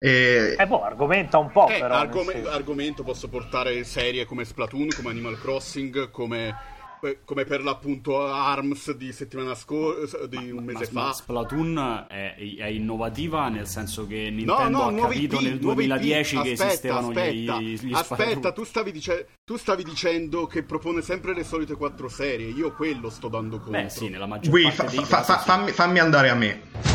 [SPEAKER 5] eh,
[SPEAKER 2] Eh boh, argomenta un po'
[SPEAKER 3] Eh,
[SPEAKER 2] però. senso.
[SPEAKER 3] argomento posso portare serie come Splatoon, come Animal Crossing, come, come per l'appunto ARMS di settimana scorsa, di un mese
[SPEAKER 6] Ma- ma
[SPEAKER 3] fa.
[SPEAKER 6] Splatoon è, è innovativa nel senso che Nintendo
[SPEAKER 3] No, no,
[SPEAKER 6] ha capito
[SPEAKER 3] IP,
[SPEAKER 6] nel
[SPEAKER 3] nuovi
[SPEAKER 6] 2010
[SPEAKER 3] IP.
[SPEAKER 6] che
[SPEAKER 3] Aspetta,
[SPEAKER 6] esistevano gli-
[SPEAKER 3] aspetta,
[SPEAKER 6] gli, gli
[SPEAKER 3] aspetta, tu stavi, dice- tu stavi dicendo che propone sempre le solite quattro serie, io quello sto dando conto.
[SPEAKER 6] Beh sì, nella maggior
[SPEAKER 5] Gui,
[SPEAKER 6] parte
[SPEAKER 5] fa-
[SPEAKER 6] dei
[SPEAKER 5] fa-
[SPEAKER 6] casi
[SPEAKER 5] fa-
[SPEAKER 6] sì.
[SPEAKER 5] fammi, fammi andare a me.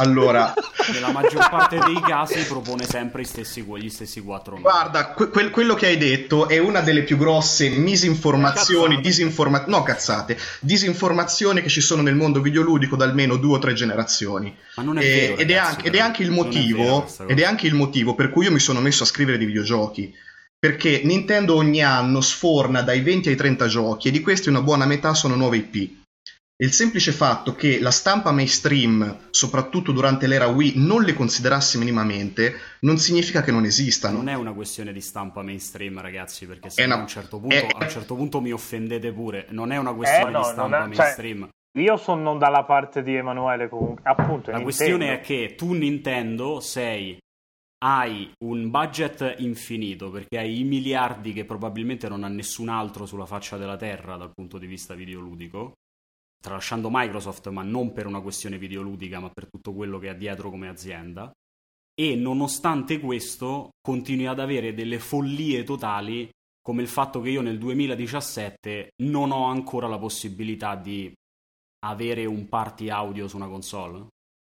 [SPEAKER 5] Allora, [laughs]
[SPEAKER 6] Nella maggior parte dei casi propone sempre gli stessi, gli stessi quattro nomi.
[SPEAKER 5] guarda, que- quel- quello che hai detto è una delle più grosse misinformazioni,
[SPEAKER 3] Cazzate.
[SPEAKER 5] disinforma- no cazzate, disinformazioni che ci sono nel mondo videoludico da almeno due o tre generazioni.
[SPEAKER 6] Ma non è
[SPEAKER 5] Eh,
[SPEAKER 6] vero,
[SPEAKER 5] ed, è anche, ed è anche il
[SPEAKER 6] vero
[SPEAKER 5] motivo,
[SPEAKER 6] cosa.
[SPEAKER 5] ed è anche il motivo per cui io mi sono messo a scrivere di videogiochi. Perché Nintendo ogni anno sforna dai 20 ai 30 giochi e di questi una buona metà sono nuove IP. Il semplice fatto che la stampa mainstream, soprattutto durante l'era Wii, non le considerasse minimamente, non significa che non esistano.
[SPEAKER 6] Non è una questione di stampa mainstream, ragazzi, perché se
[SPEAKER 5] una-
[SPEAKER 6] a, un certo punto,
[SPEAKER 5] è-
[SPEAKER 6] a un certo punto mi offendete pure. Non è una questione
[SPEAKER 2] Eh, no,
[SPEAKER 6] di stampa
[SPEAKER 2] è- cioè,
[SPEAKER 6] mainstream.
[SPEAKER 2] Io sono dalla parte di Emanuele comunque. Appunto,
[SPEAKER 6] La
[SPEAKER 2] Nintendo.
[SPEAKER 6] questione è che tu Nintendo sei hai un budget infinito perché hai i miliardi che probabilmente non ha nessun altro sulla faccia della terra dal punto di vista videoludico, tralasciando Microsoft, ma non per una questione videoludica, ma per tutto quello che ha dietro come azienda. E nonostante questo, continui ad avere delle follie totali, come il fatto che io nel 2017 non ho ancora la possibilità di avere un party audio su una console.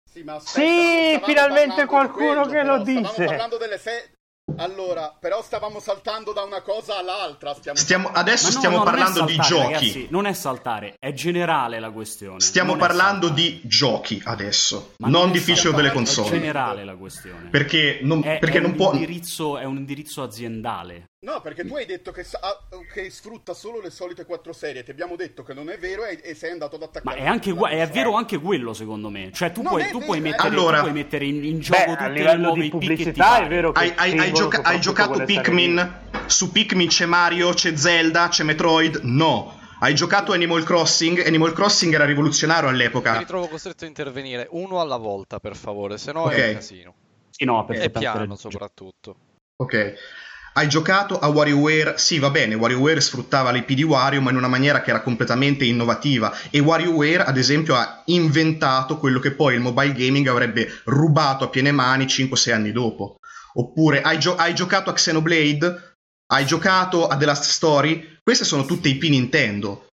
[SPEAKER 3] Sì, ma
[SPEAKER 2] Sì,
[SPEAKER 3] non stavamo
[SPEAKER 2] finalmente qualcuno che lo
[SPEAKER 3] però stavamo
[SPEAKER 2] dice.
[SPEAKER 3] parlando delle se- Allora, però stavamo saltando da una cosa all'altra. Stiamo...
[SPEAKER 5] Stiamo- adesso
[SPEAKER 6] no,
[SPEAKER 5] stiamo
[SPEAKER 6] no, non è
[SPEAKER 5] parlando di
[SPEAKER 6] saltare,
[SPEAKER 5] giochi.
[SPEAKER 6] ragazzi, non è saltare, è generale la questione.
[SPEAKER 5] Stiamo
[SPEAKER 6] Non è
[SPEAKER 5] parlando di giochi adesso,
[SPEAKER 6] Ma
[SPEAKER 5] non
[SPEAKER 6] è
[SPEAKER 5] di feature delle
[SPEAKER 6] È
[SPEAKER 5] console.
[SPEAKER 6] generale la questione.
[SPEAKER 5] Perché non,
[SPEAKER 6] è,
[SPEAKER 5] perché
[SPEAKER 6] è
[SPEAKER 5] non
[SPEAKER 6] un
[SPEAKER 5] può.
[SPEAKER 6] indirizzo, è un indirizzo aziendale.
[SPEAKER 3] No, perché tu hai detto che, sa- ah, che sfrutta solo le solite quattro serie. Ti abbiamo detto che non è vero e, e sei andato ad
[SPEAKER 6] Ma
[SPEAKER 3] attaccare.
[SPEAKER 6] è, anche, gua- è vero anche quello, secondo me. Cioè, tu, puoi, tu puoi
[SPEAKER 3] eh.
[SPEAKER 6] mettere,
[SPEAKER 5] Allora-
[SPEAKER 6] tu puoi mettere in, in
[SPEAKER 2] Beh,
[SPEAKER 6] gioco
[SPEAKER 2] a
[SPEAKER 6] tutte le
[SPEAKER 2] livello
[SPEAKER 6] nuove
[SPEAKER 2] pubblicità è vero che
[SPEAKER 5] Hai, hai- hai gioca- hai giocato Pikmin? Su Pikmin c'è Mario, c'è Zelda, c'è Metroid? No. Hai giocato Animal Crossing? Animal Crossing era rivoluzionario
[SPEAKER 1] Mi
[SPEAKER 5] all'epoca.
[SPEAKER 1] ritrovo costretto a intervenire uno alla volta, per favore, se no
[SPEAKER 5] Ok.
[SPEAKER 1] è un casino.
[SPEAKER 6] Sì, no,
[SPEAKER 1] E
[SPEAKER 6] perfettamente
[SPEAKER 1] piano soprattutto.
[SPEAKER 5] Ok. Hai giocato a WarioWare? Sì, va bene, WarioWare sfruttava l'IP di Wario, ma in una maniera che era completamente innovativa. E WarioWare, ad esempio, ha inventato quello che poi il mobile gaming avrebbe rubato a piene mani 5-6 anni dopo. Oppure hai, gio- hai giocato a Xenoblade? Hai giocato a The Last Story? Queste sono tutte IP Nintendo.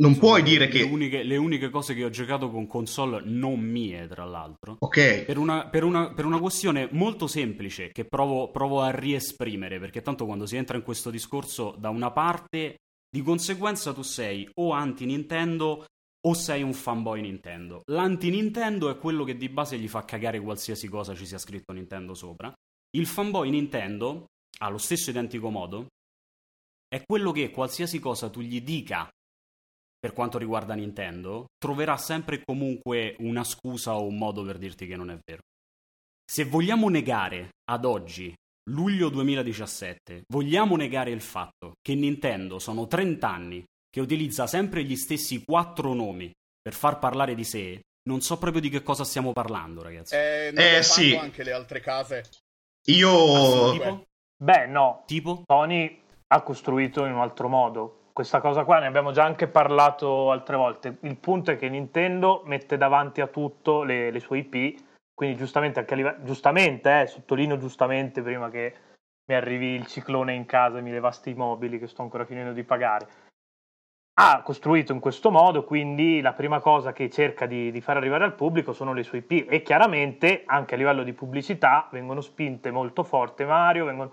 [SPEAKER 5] Non
[SPEAKER 6] Sono
[SPEAKER 5] puoi dire
[SPEAKER 6] le
[SPEAKER 5] che...
[SPEAKER 6] uniche, le uniche cose che ho giocato con console non mie, tra l'altro.
[SPEAKER 5] Ok,
[SPEAKER 6] Per una, per una- per una questione molto semplice che provo, provo a riesprimere, perché tanto quando si entra in questo discorso, da una parte, di conseguenza tu sei o anti-Nintendo o sei un fanboy Nintendo. L'anti-Nintendo è quello che di base gli fa cagare qualsiasi cosa ci sia scritto Nintendo sopra. Il fanboy Nintendo, allo stesso identico modo, è quello che qualsiasi cosa tu gli dica per quanto riguarda Nintendo, troverà sempre e comunque una scusa o un modo per dirti che non è vero. Se vogliamo negare ad oggi, luglio 2017, vogliamo negare il fatto che Nintendo sono 30 anni che utilizza sempre gli stessi quattro nomi per far parlare di sé, non so proprio di che cosa stiamo parlando, ragazzi.
[SPEAKER 3] Eh, non
[SPEAKER 5] Eh, sì.
[SPEAKER 3] anche le altre case.
[SPEAKER 5] io...
[SPEAKER 6] tipo?
[SPEAKER 2] Beh, no,
[SPEAKER 6] Tipo?
[SPEAKER 2] Sony ha costruito in un altro modo. Questa cosa qua ne abbiamo già anche parlato altre volte. Il punto è che Nintendo mette davanti a tutto le, le sue IP, quindi giustamente anche a livello, giustamente, eh, sottolineo giustamente prima che mi arrivi il ciclone in casa e mi devasti i mobili che sto ancora finendo di pagare. Ha costruito in questo modo, quindi la prima cosa che cerca di, di far arrivare al pubblico sono le sue IP e chiaramente anche a livello di pubblicità vengono spinte molto forte Mario, vengono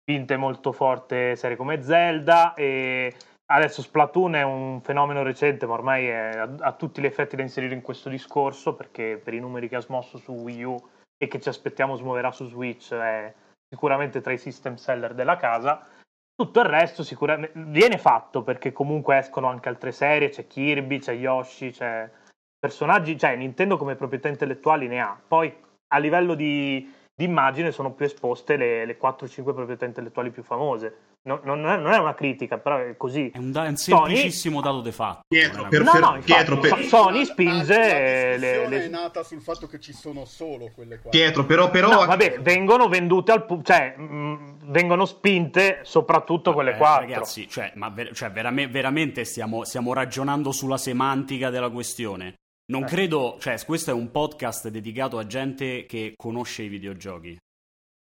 [SPEAKER 2] spinte molto forte serie come Zelda e adesso Splatoon è un fenomeno recente ma ormai è, ha, ha tutti gli effetti da inserire in questo discorso perché per i numeri che ha smosso su Wii U e che ci aspettiamo smuoverà su Switch è sicuramente tra i system seller della casa. Tutto il resto sicuramente viene fatto perché comunque escono anche altre serie c'è Kirby, c'è Yoshi c'è personaggi, cioè Nintendo come proprietà intellettuali ne ha. Poi a livello di, di immagine sono più esposte le, le 4-5 proprietà intellettuali più famose. No- non, è, non è una critica, però è così.
[SPEAKER 6] È un, da- è un
[SPEAKER 2] Sony-
[SPEAKER 6] semplicissimo dato di fatto.
[SPEAKER 5] Pietro, per-
[SPEAKER 2] No, no, infatti,
[SPEAKER 5] Pietro, per-
[SPEAKER 2] So- Sony
[SPEAKER 3] La-
[SPEAKER 2] spinge
[SPEAKER 3] la,
[SPEAKER 2] le-
[SPEAKER 3] discussione
[SPEAKER 2] le-
[SPEAKER 3] è nata sul fatto che ci sono solo quelle qua.
[SPEAKER 5] Pietro, però... però
[SPEAKER 2] No, vabbè, vengono vendute al pubblico, cioè mh, vengono spinte soprattutto quelle
[SPEAKER 6] Eh,
[SPEAKER 2] quattro.
[SPEAKER 6] Ragazzi, cioè, ma ver- cioè, verame- veramente stiamo, stiamo ragionando sulla semantica della questione. Non
[SPEAKER 2] Eh.
[SPEAKER 6] credo, cioè, questo è un podcast dedicato a gente che conosce i videogiochi.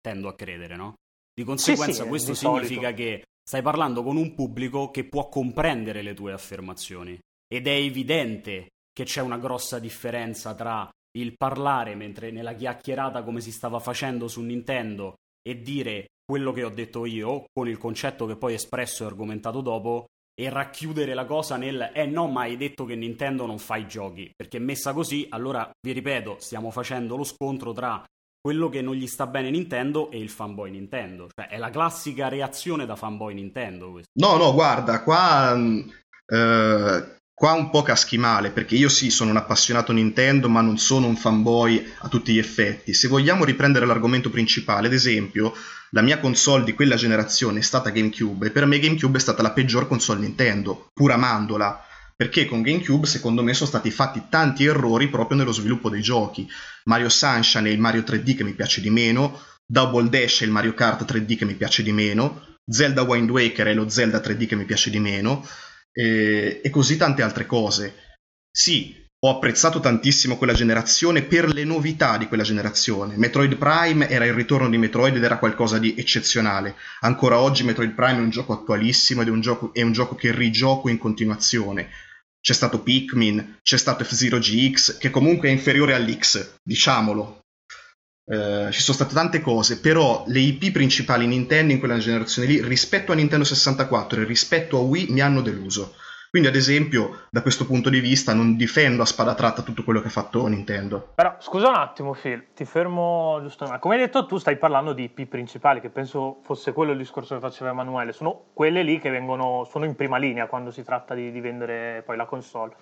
[SPEAKER 6] Tendo a credere, no? Di conseguenza,
[SPEAKER 2] sì,
[SPEAKER 6] questo
[SPEAKER 2] di
[SPEAKER 6] significa
[SPEAKER 2] solito.
[SPEAKER 6] che stai parlando con un pubblico che può comprendere le tue affermazioni. Ed è evidente che c'è una grossa differenza tra il parlare mentre nella chiacchierata come si stava facendo su Nintendo e dire quello che ho detto io con il concetto che poi espresso e argomentato dopo e racchiudere la cosa nel eh no ma hai detto che Nintendo non fa i giochi perché messa così allora vi ripeto stiamo facendo lo scontro tra quello che non gli sta bene Nintendo e il fanboy Nintendo cioè è la classica reazione da fanboy Nintendo questo.
[SPEAKER 5] No, no, guarda, qua, mh, eh, qua un po' caschi male, perché io sì, sono un appassionato Nintendo, ma non sono un fanboy a tutti gli effetti. Se vogliamo riprendere l'argomento principale, ad esempio, la mia console di quella generazione è stata GameCube, e per me GameCube è stata la peggior console Nintendo, pur amandola. Perché con GameCube, secondo me, sono stati fatti tanti errori proprio nello sviluppo dei giochi. Mario Sunshine è il Mario 3D che mi piace di meno, Double Dash è il Mario Kart 3D che mi piace di meno, Zelda Wind Waker è lo Zelda 3D che mi piace di meno, e, e così tante altre cose. Sì, ho apprezzato tantissimo quella generazione per le novità di quella generazione. Metroid Prime era il ritorno di Metroid ed era qualcosa di eccezionale. Ancora oggi Metroid Prime è un gioco attualissimo ed è un gioco, è un gioco che rigioco in continuazione. C'è stato Pikmin, c'è stato F-Zero GX, che comunque è inferiore all'X, diciamolo. Eh, ci sono state tante cose, però le IP principali Nintendo in quella generazione lì, rispetto a Nintendo 64 e rispetto a Wii, mi hanno deluso. Quindi, ad esempio, da questo punto di vista, non difendo a spada tratta tutto quello che ha fatto Nintendo.
[SPEAKER 2] Però scusa un attimo, Phil, ti fermo giusto attimo. Come hai detto, tu stai parlando di IP principali, che penso fosse quello il discorso che faceva Emanuele. Sono quelle lì che vengono, sono in prima linea quando si tratta di, di vendere poi la console.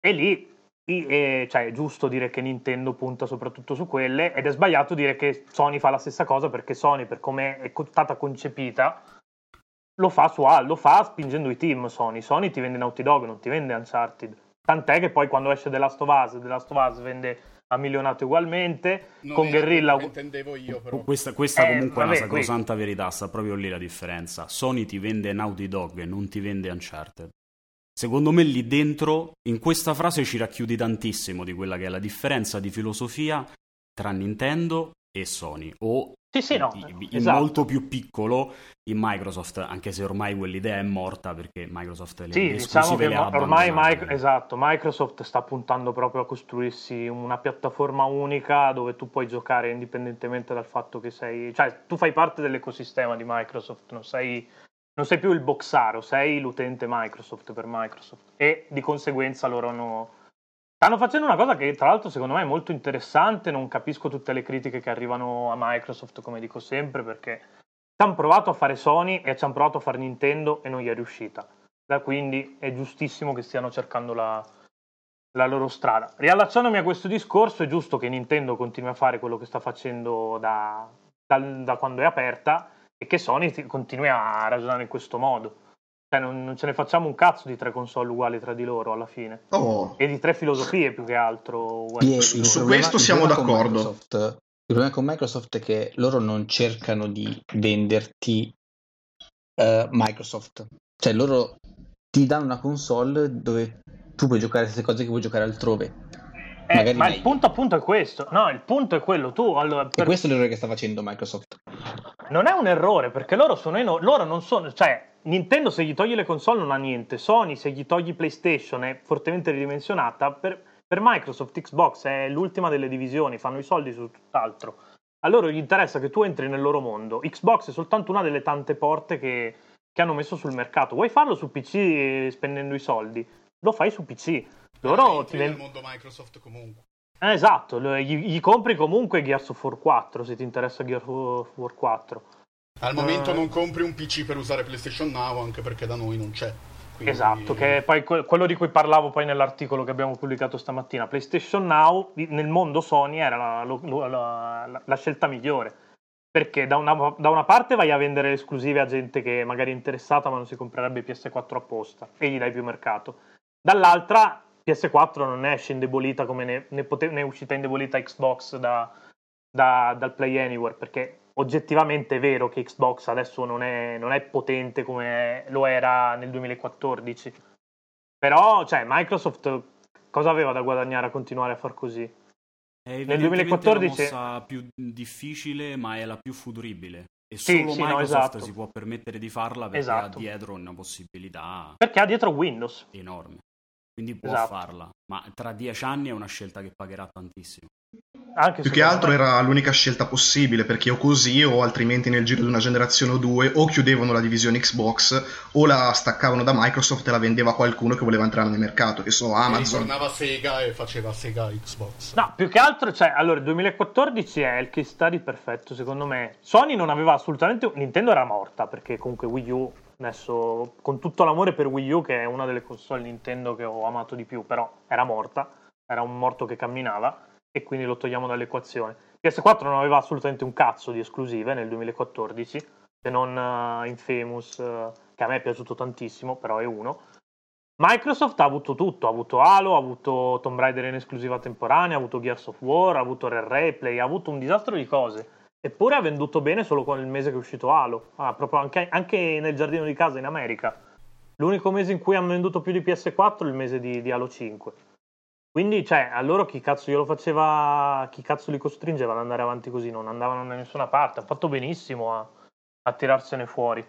[SPEAKER 2] E lì e, cioè, è giusto dire che Nintendo punta soprattutto su quelle ed è sbagliato dire che Sony fa la stessa cosa perché Sony, per come è stata concepita, lo fa su A, lo fa spingendo i team Sony. Sony ti vende Naughty Dog, non ti vende Uncharted. Tant'è che poi quando esce The Last of Us, The Last of Us vende a milionato ugualmente.
[SPEAKER 3] Non
[SPEAKER 2] con
[SPEAKER 3] è
[SPEAKER 2] Guerrilla.
[SPEAKER 3] intendevo io, però.
[SPEAKER 6] Questa, questa
[SPEAKER 2] Eh,
[SPEAKER 6] comunque è
[SPEAKER 2] vabbè,
[SPEAKER 6] una
[SPEAKER 2] qui-
[SPEAKER 6] sacrosanta verità, sta proprio lì la differenza. Sony ti vende Naughty Dog, non ti vende Uncharted. Secondo me lì dentro, in questa frase ci racchiudi tantissimo di quella che è la differenza di filosofia tra Nintendo e Sony. O
[SPEAKER 2] Sì, sì, no.
[SPEAKER 6] in,
[SPEAKER 2] esatto.
[SPEAKER 6] molto più piccolo in Microsoft, anche se ormai quell'idea è morta perché Microsoft le,
[SPEAKER 2] Sì, diciamo che mo- ormai. Mic- esatto, Microsoft sta puntando proprio a costruirsi una piattaforma unica dove tu puoi giocare indipendentemente dal fatto che sei, cioè tu fai parte dell'ecosistema di Microsoft, non sei, non sei più il boxaro, sei l'utente Microsoft per Microsoft e di conseguenza loro hanno... Stanno facendo una cosa che tra l'altro secondo me è molto interessante, non capisco tutte le critiche che arrivano a Microsoft come dico sempre perché ci hanno provato a fare Sony e ci hanno provato a fare Nintendo e non gli è riuscita. Da quindi è giustissimo che stiano cercando la, la loro strada. Riallacciandomi a questo discorso, è giusto che Nintendo continui a fare quello che sta facendo da, dal- da quando è aperta e che Sony ti- continui a ragionare in questo modo. Cioè, non, non ce ne facciamo un cazzo di tre console uguali tra di loro alla fine.
[SPEAKER 5] Oh,
[SPEAKER 2] E di tre filosofie più che altro. uguali
[SPEAKER 4] Pie-
[SPEAKER 2] tra di
[SPEAKER 4] il
[SPEAKER 2] loro.
[SPEAKER 5] Su
[SPEAKER 4] problema-
[SPEAKER 5] questo
[SPEAKER 4] il
[SPEAKER 5] siamo d'accordo.
[SPEAKER 4] Microsoft- il problema con Microsoft è che loro non cercano di venderti eh, Microsoft. Cioè, loro ti danno una console dove tu puoi giocare le stesse cose che puoi giocare altrove.
[SPEAKER 2] Eh, ma il
[SPEAKER 4] meglio.
[SPEAKER 2] punto appunto è questo. No, il punto è quello. Tu, allora,
[SPEAKER 4] E
[SPEAKER 2] per-
[SPEAKER 4] questo è l'errore che sta facendo Microsoft.
[SPEAKER 2] Non è un errore perché loro sono eno- loro non sono, cioè Nintendo se gli togli le console non ha niente, Sony se gli togli PlayStation è fortemente ridimensionata, per, per Microsoft Xbox è l'ultima delle divisioni, fanno i soldi su tutt'altro. A loro gli interessa che tu entri nel loro mondo. Xbox è soltanto una delle tante porte che, che hanno messo sul mercato. Vuoi farlo su PC eh, spendendo i soldi? Lo fai su PC. Loro ti
[SPEAKER 3] nel mondo Microsoft comunque.
[SPEAKER 2] Eh, esatto, gli, gli compri comunque Gears of War 4 se ti interessa Gears of War 4.
[SPEAKER 3] Al momento
[SPEAKER 2] Eh.
[SPEAKER 3] non compri un PC per usare PlayStation Now, anche perché da noi non c'è. Quindi-
[SPEAKER 2] Esatto, che è poi que- quello di cui parlavo poi nell'articolo che abbiamo pubblicato stamattina. PlayStation Now nel mondo Sony era la, la- la- la scelta migliore. Perché da una, da una parte vai a vendere le esclusive a gente che magari è interessata ma non si comprerebbe PS4 apposta e gli dai più mercato. Dall'altra PS4 non esce indebolita come ne, ne, pote- ne è uscita indebolita Xbox da- da- dal Play Anywhere perché oggettivamente è vero che Xbox adesso non è, non è potente come lo era nel 2014 però cioè Microsoft cosa aveva da guadagnare a continuare a far così
[SPEAKER 6] È
[SPEAKER 2] Nel
[SPEAKER 6] evidentemente
[SPEAKER 2] 2014
[SPEAKER 6] la mossa più difficile, ma è la più futuribile. E
[SPEAKER 2] Sì,
[SPEAKER 6] solo
[SPEAKER 2] sì, no,
[SPEAKER 6] Microsoft
[SPEAKER 2] esatto.
[SPEAKER 6] si può permettere di farla perché
[SPEAKER 2] Esatto.
[SPEAKER 6] ha dietro una possibilità
[SPEAKER 2] perché ha dietro Windows
[SPEAKER 6] enorme. Quindi può
[SPEAKER 2] Esatto.
[SPEAKER 6] farla. Ma tra dieci anni è una scelta che pagherà tantissimo.
[SPEAKER 2] anche
[SPEAKER 5] Più che altro
[SPEAKER 2] me.
[SPEAKER 5] era l'unica scelta possibile perché o così o altrimenti nel giro di una generazione o due o chiudevano la divisione Xbox o la staccavano da Microsoft e la vendeva a qualcuno che voleva entrare nel mercato, che so
[SPEAKER 3] E
[SPEAKER 5] Amazon.
[SPEAKER 3] ritornava Sega e faceva Sega Xbox.
[SPEAKER 2] No, più che altro, cioè, allora, il 2014 è il case study perfetto, secondo me. Sony non aveva assolutamente... Nintendo era morta, perché comunque Wii U, adesso, con tutto l'amore per Wii U, che è una delle console Nintendo che ho amato di più, però era morta, era un morto che camminava, e quindi lo togliamo dall'equazione. PS4 non aveva assolutamente un cazzo di esclusive nel 2014, se non eh, Infamous, eh, che a me è piaciuto tantissimo, però è uno. Microsoft ha avuto tutto, ha avuto Halo, ha avuto Tomb Raider in esclusiva temporanea, ha avuto Gears of War, ha avuto Rare Replay, ha avuto un disastro di cose. Eppure ha venduto bene solo con il mese che è uscito Halo, Ah, proprio anche, anche nel giardino di casa in America. L'unico mese in cui hanno venduto più di PS4 è il mese di, di Halo 5. Quindi, cioè, a loro chi cazzo glielo faceva, chi cazzo li costringeva ad andare avanti così? Non andavano da nessuna parte. Ha fatto benissimo a, a tirarsene fuori.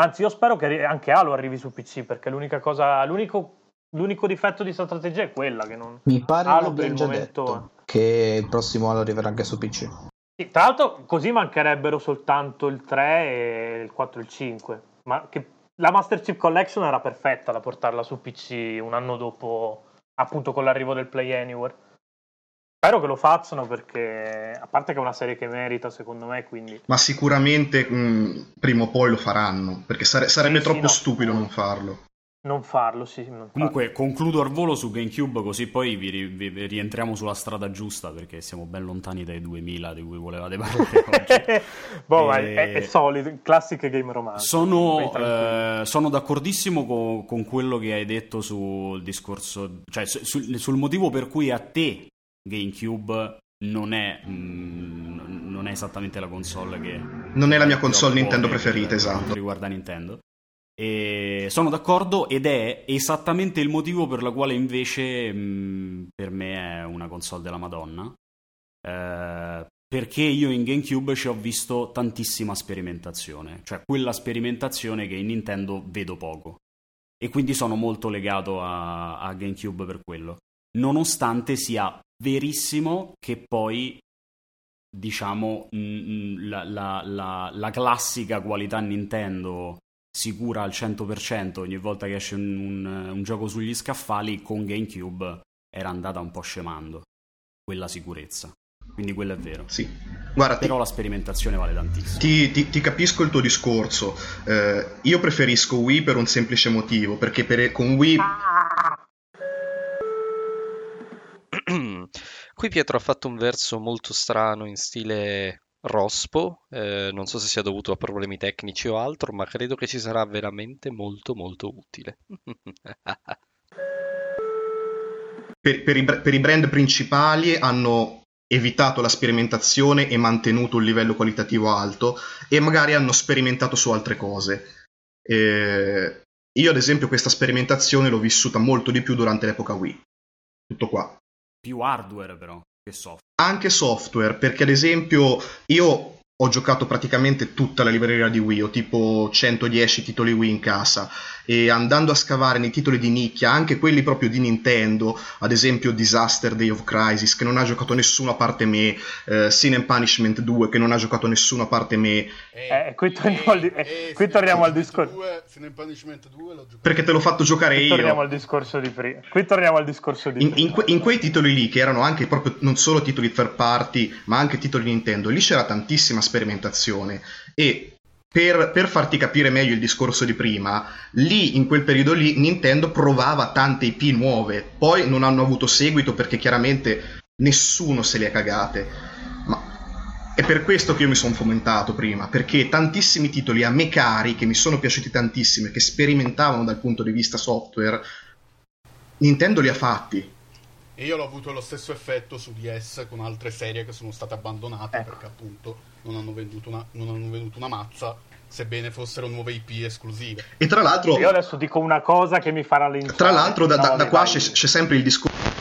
[SPEAKER 2] Anzi, io spero che anche Halo arrivi su PC, perché l'unica cosa, l'unico, l'unico difetto di questa strategia è quella che non...
[SPEAKER 4] Mi pare
[SPEAKER 2] Halo
[SPEAKER 4] che
[SPEAKER 2] per il
[SPEAKER 4] già
[SPEAKER 2] momento-
[SPEAKER 4] detto che il prossimo Halo arriverà anche su PC.
[SPEAKER 2] Sì, tra l'altro, così mancherebbero soltanto il 3 e il 4 e il 5. Ma che la Master Chief Collection era perfetta da portarla su PC un anno dopo, appunto con l'arrivo del Play Anywhere. Spero che lo facciano perché, a parte che è una serie che merita secondo me, quindi...
[SPEAKER 5] Ma sicuramente mh, prima o poi lo faranno, perché sare- sarebbe
[SPEAKER 2] Sì, sì,
[SPEAKER 5] troppo
[SPEAKER 2] no.
[SPEAKER 5] stupido non farlo.
[SPEAKER 2] Non farlo, sì, non farlo.
[SPEAKER 6] Comunque concludo al volo su GameCube così poi vi, vi- rientriamo sulla strada giusta perché siamo ben lontani dai 2000 di cui volevate parlare [laughs] oggi.
[SPEAKER 2] boh, ma
[SPEAKER 6] Eh,
[SPEAKER 2] è, è solido, classiche game romance.
[SPEAKER 6] Sono, eh, sono d'accordissimo co- con, quello che hai detto sul discorso, cioè su- sul, sul motivo per cui a te GameCube non è, mm, non è esattamente la console che
[SPEAKER 5] Non è la mia console Nintendo preferita, esatto.
[SPEAKER 6] riguarda Nintendo. E sono d'accordo ed è esattamente il motivo per la quale invece mh, per me è una console della Madonna. Eh, perché io in GameCube ci ho visto tantissima sperimentazione, cioè quella sperimentazione che in Nintendo vedo poco. E quindi sono molto legato a, a GameCube per quello. Nonostante sia verissimo che poi diciamo mm, mm, la, la- la- la classica qualità Nintendo sicura al 100% ogni volta che esce un, un- un gioco sugli scaffali con GameCube era andata un po' scemando quella sicurezza quindi quello è vero
[SPEAKER 5] Sì. Guarda, ti,
[SPEAKER 6] però la sperimentazione vale tantissimo
[SPEAKER 5] ti- ti- ti capisco il tuo discorso. Eh, io preferisco Wii per un semplice motivo, perché per- con Wii
[SPEAKER 1] Qui Pietro ha fatto un verso molto strano in stile rospo, eh, non so se sia dovuto a problemi tecnici o altro, ma credo che ci sarà veramente molto molto utile. [laughs]
[SPEAKER 5] per, per i, per i brand principali hanno evitato la sperimentazione e mantenuto un livello qualitativo alto e magari hanno sperimentato su altre cose. Eh, io ad esempio questa sperimentazione l'ho vissuta molto di più durante l'epoca Wii. Tutto qua.
[SPEAKER 6] più hardware però software
[SPEAKER 5] Anche software, perché ad esempio io ho giocato praticamente tutta la libreria di Wii, ho tipo 110 titoli Wii in casa e andando a scavare nei titoli di nicchia, anche quelli proprio di Nintendo, ad esempio Disaster Day of Crisis che non ha giocato nessuno a parte me, eh, Sin and Punishment 2 che non ha giocato nessuno a parte me,
[SPEAKER 2] Eh, qui torniamo al di- eh, qui torniamo al discorso.
[SPEAKER 3] Sin and Punishment 2 l'ho giocato.
[SPEAKER 5] perché te l'ho fatto giocare
[SPEAKER 2] Qui torniamo
[SPEAKER 5] io.
[SPEAKER 2] al discorso di prima. Qui torniamo al discorso di
[SPEAKER 5] In,
[SPEAKER 2] prima.
[SPEAKER 5] in que- in quei titoli lì, che erano anche proprio non solo titoli third party, ma anche titoli Nintendo, lì c'era tantissima sperimentazione. E per, per farti capire meglio il discorso di prima, lì in quel periodo lì Nintendo provava tante IP nuove, poi non hanno avuto seguito perché chiaramente nessuno se le ha cagate. Ma è per questo che io mi sono fomentato prima, perché tantissimi titoli a me cari, che mi sono piaciuti tantissimo e che sperimentavano dal punto di vista software, Nintendo li ha fatti.
[SPEAKER 3] E io l'ho avuto lo stesso effetto su DS con altre serie che sono state abbandonate
[SPEAKER 2] Ecco.
[SPEAKER 3] perché appunto non hanno, venduto una, non hanno venduto una mazza, sebbene fossero nuove IP esclusive.
[SPEAKER 5] E tra l'altro,
[SPEAKER 2] Io adesso dico una cosa che mi farà linciare.
[SPEAKER 5] tra l'altro da, da-
[SPEAKER 2] No,
[SPEAKER 5] da qua c'è, c'è sempre il discorso.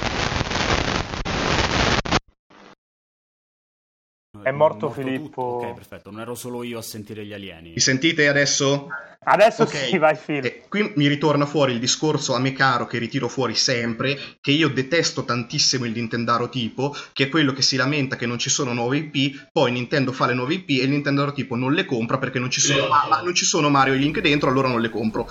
[SPEAKER 2] È morto
[SPEAKER 6] tutto?
[SPEAKER 2] Filippo.
[SPEAKER 6] ok perfetto non ero solo io a sentire gli alieni
[SPEAKER 5] Mi sentite adesso?
[SPEAKER 2] Adesso
[SPEAKER 5] Ok.
[SPEAKER 2] sì, vai Phil.
[SPEAKER 5] E qui mi ritorna fuori il discorso a me caro che ritiro fuori sempre, che io detesto tantissimo il Nintendaro tipo, che è quello che si lamenta che non ci sono nuove IP, poi Nintendo fa le nuove IP e il Nintendaro tipo non le compra perché non ci sono, ma- ma non ci sono Mario e Link dentro, allora non le compro.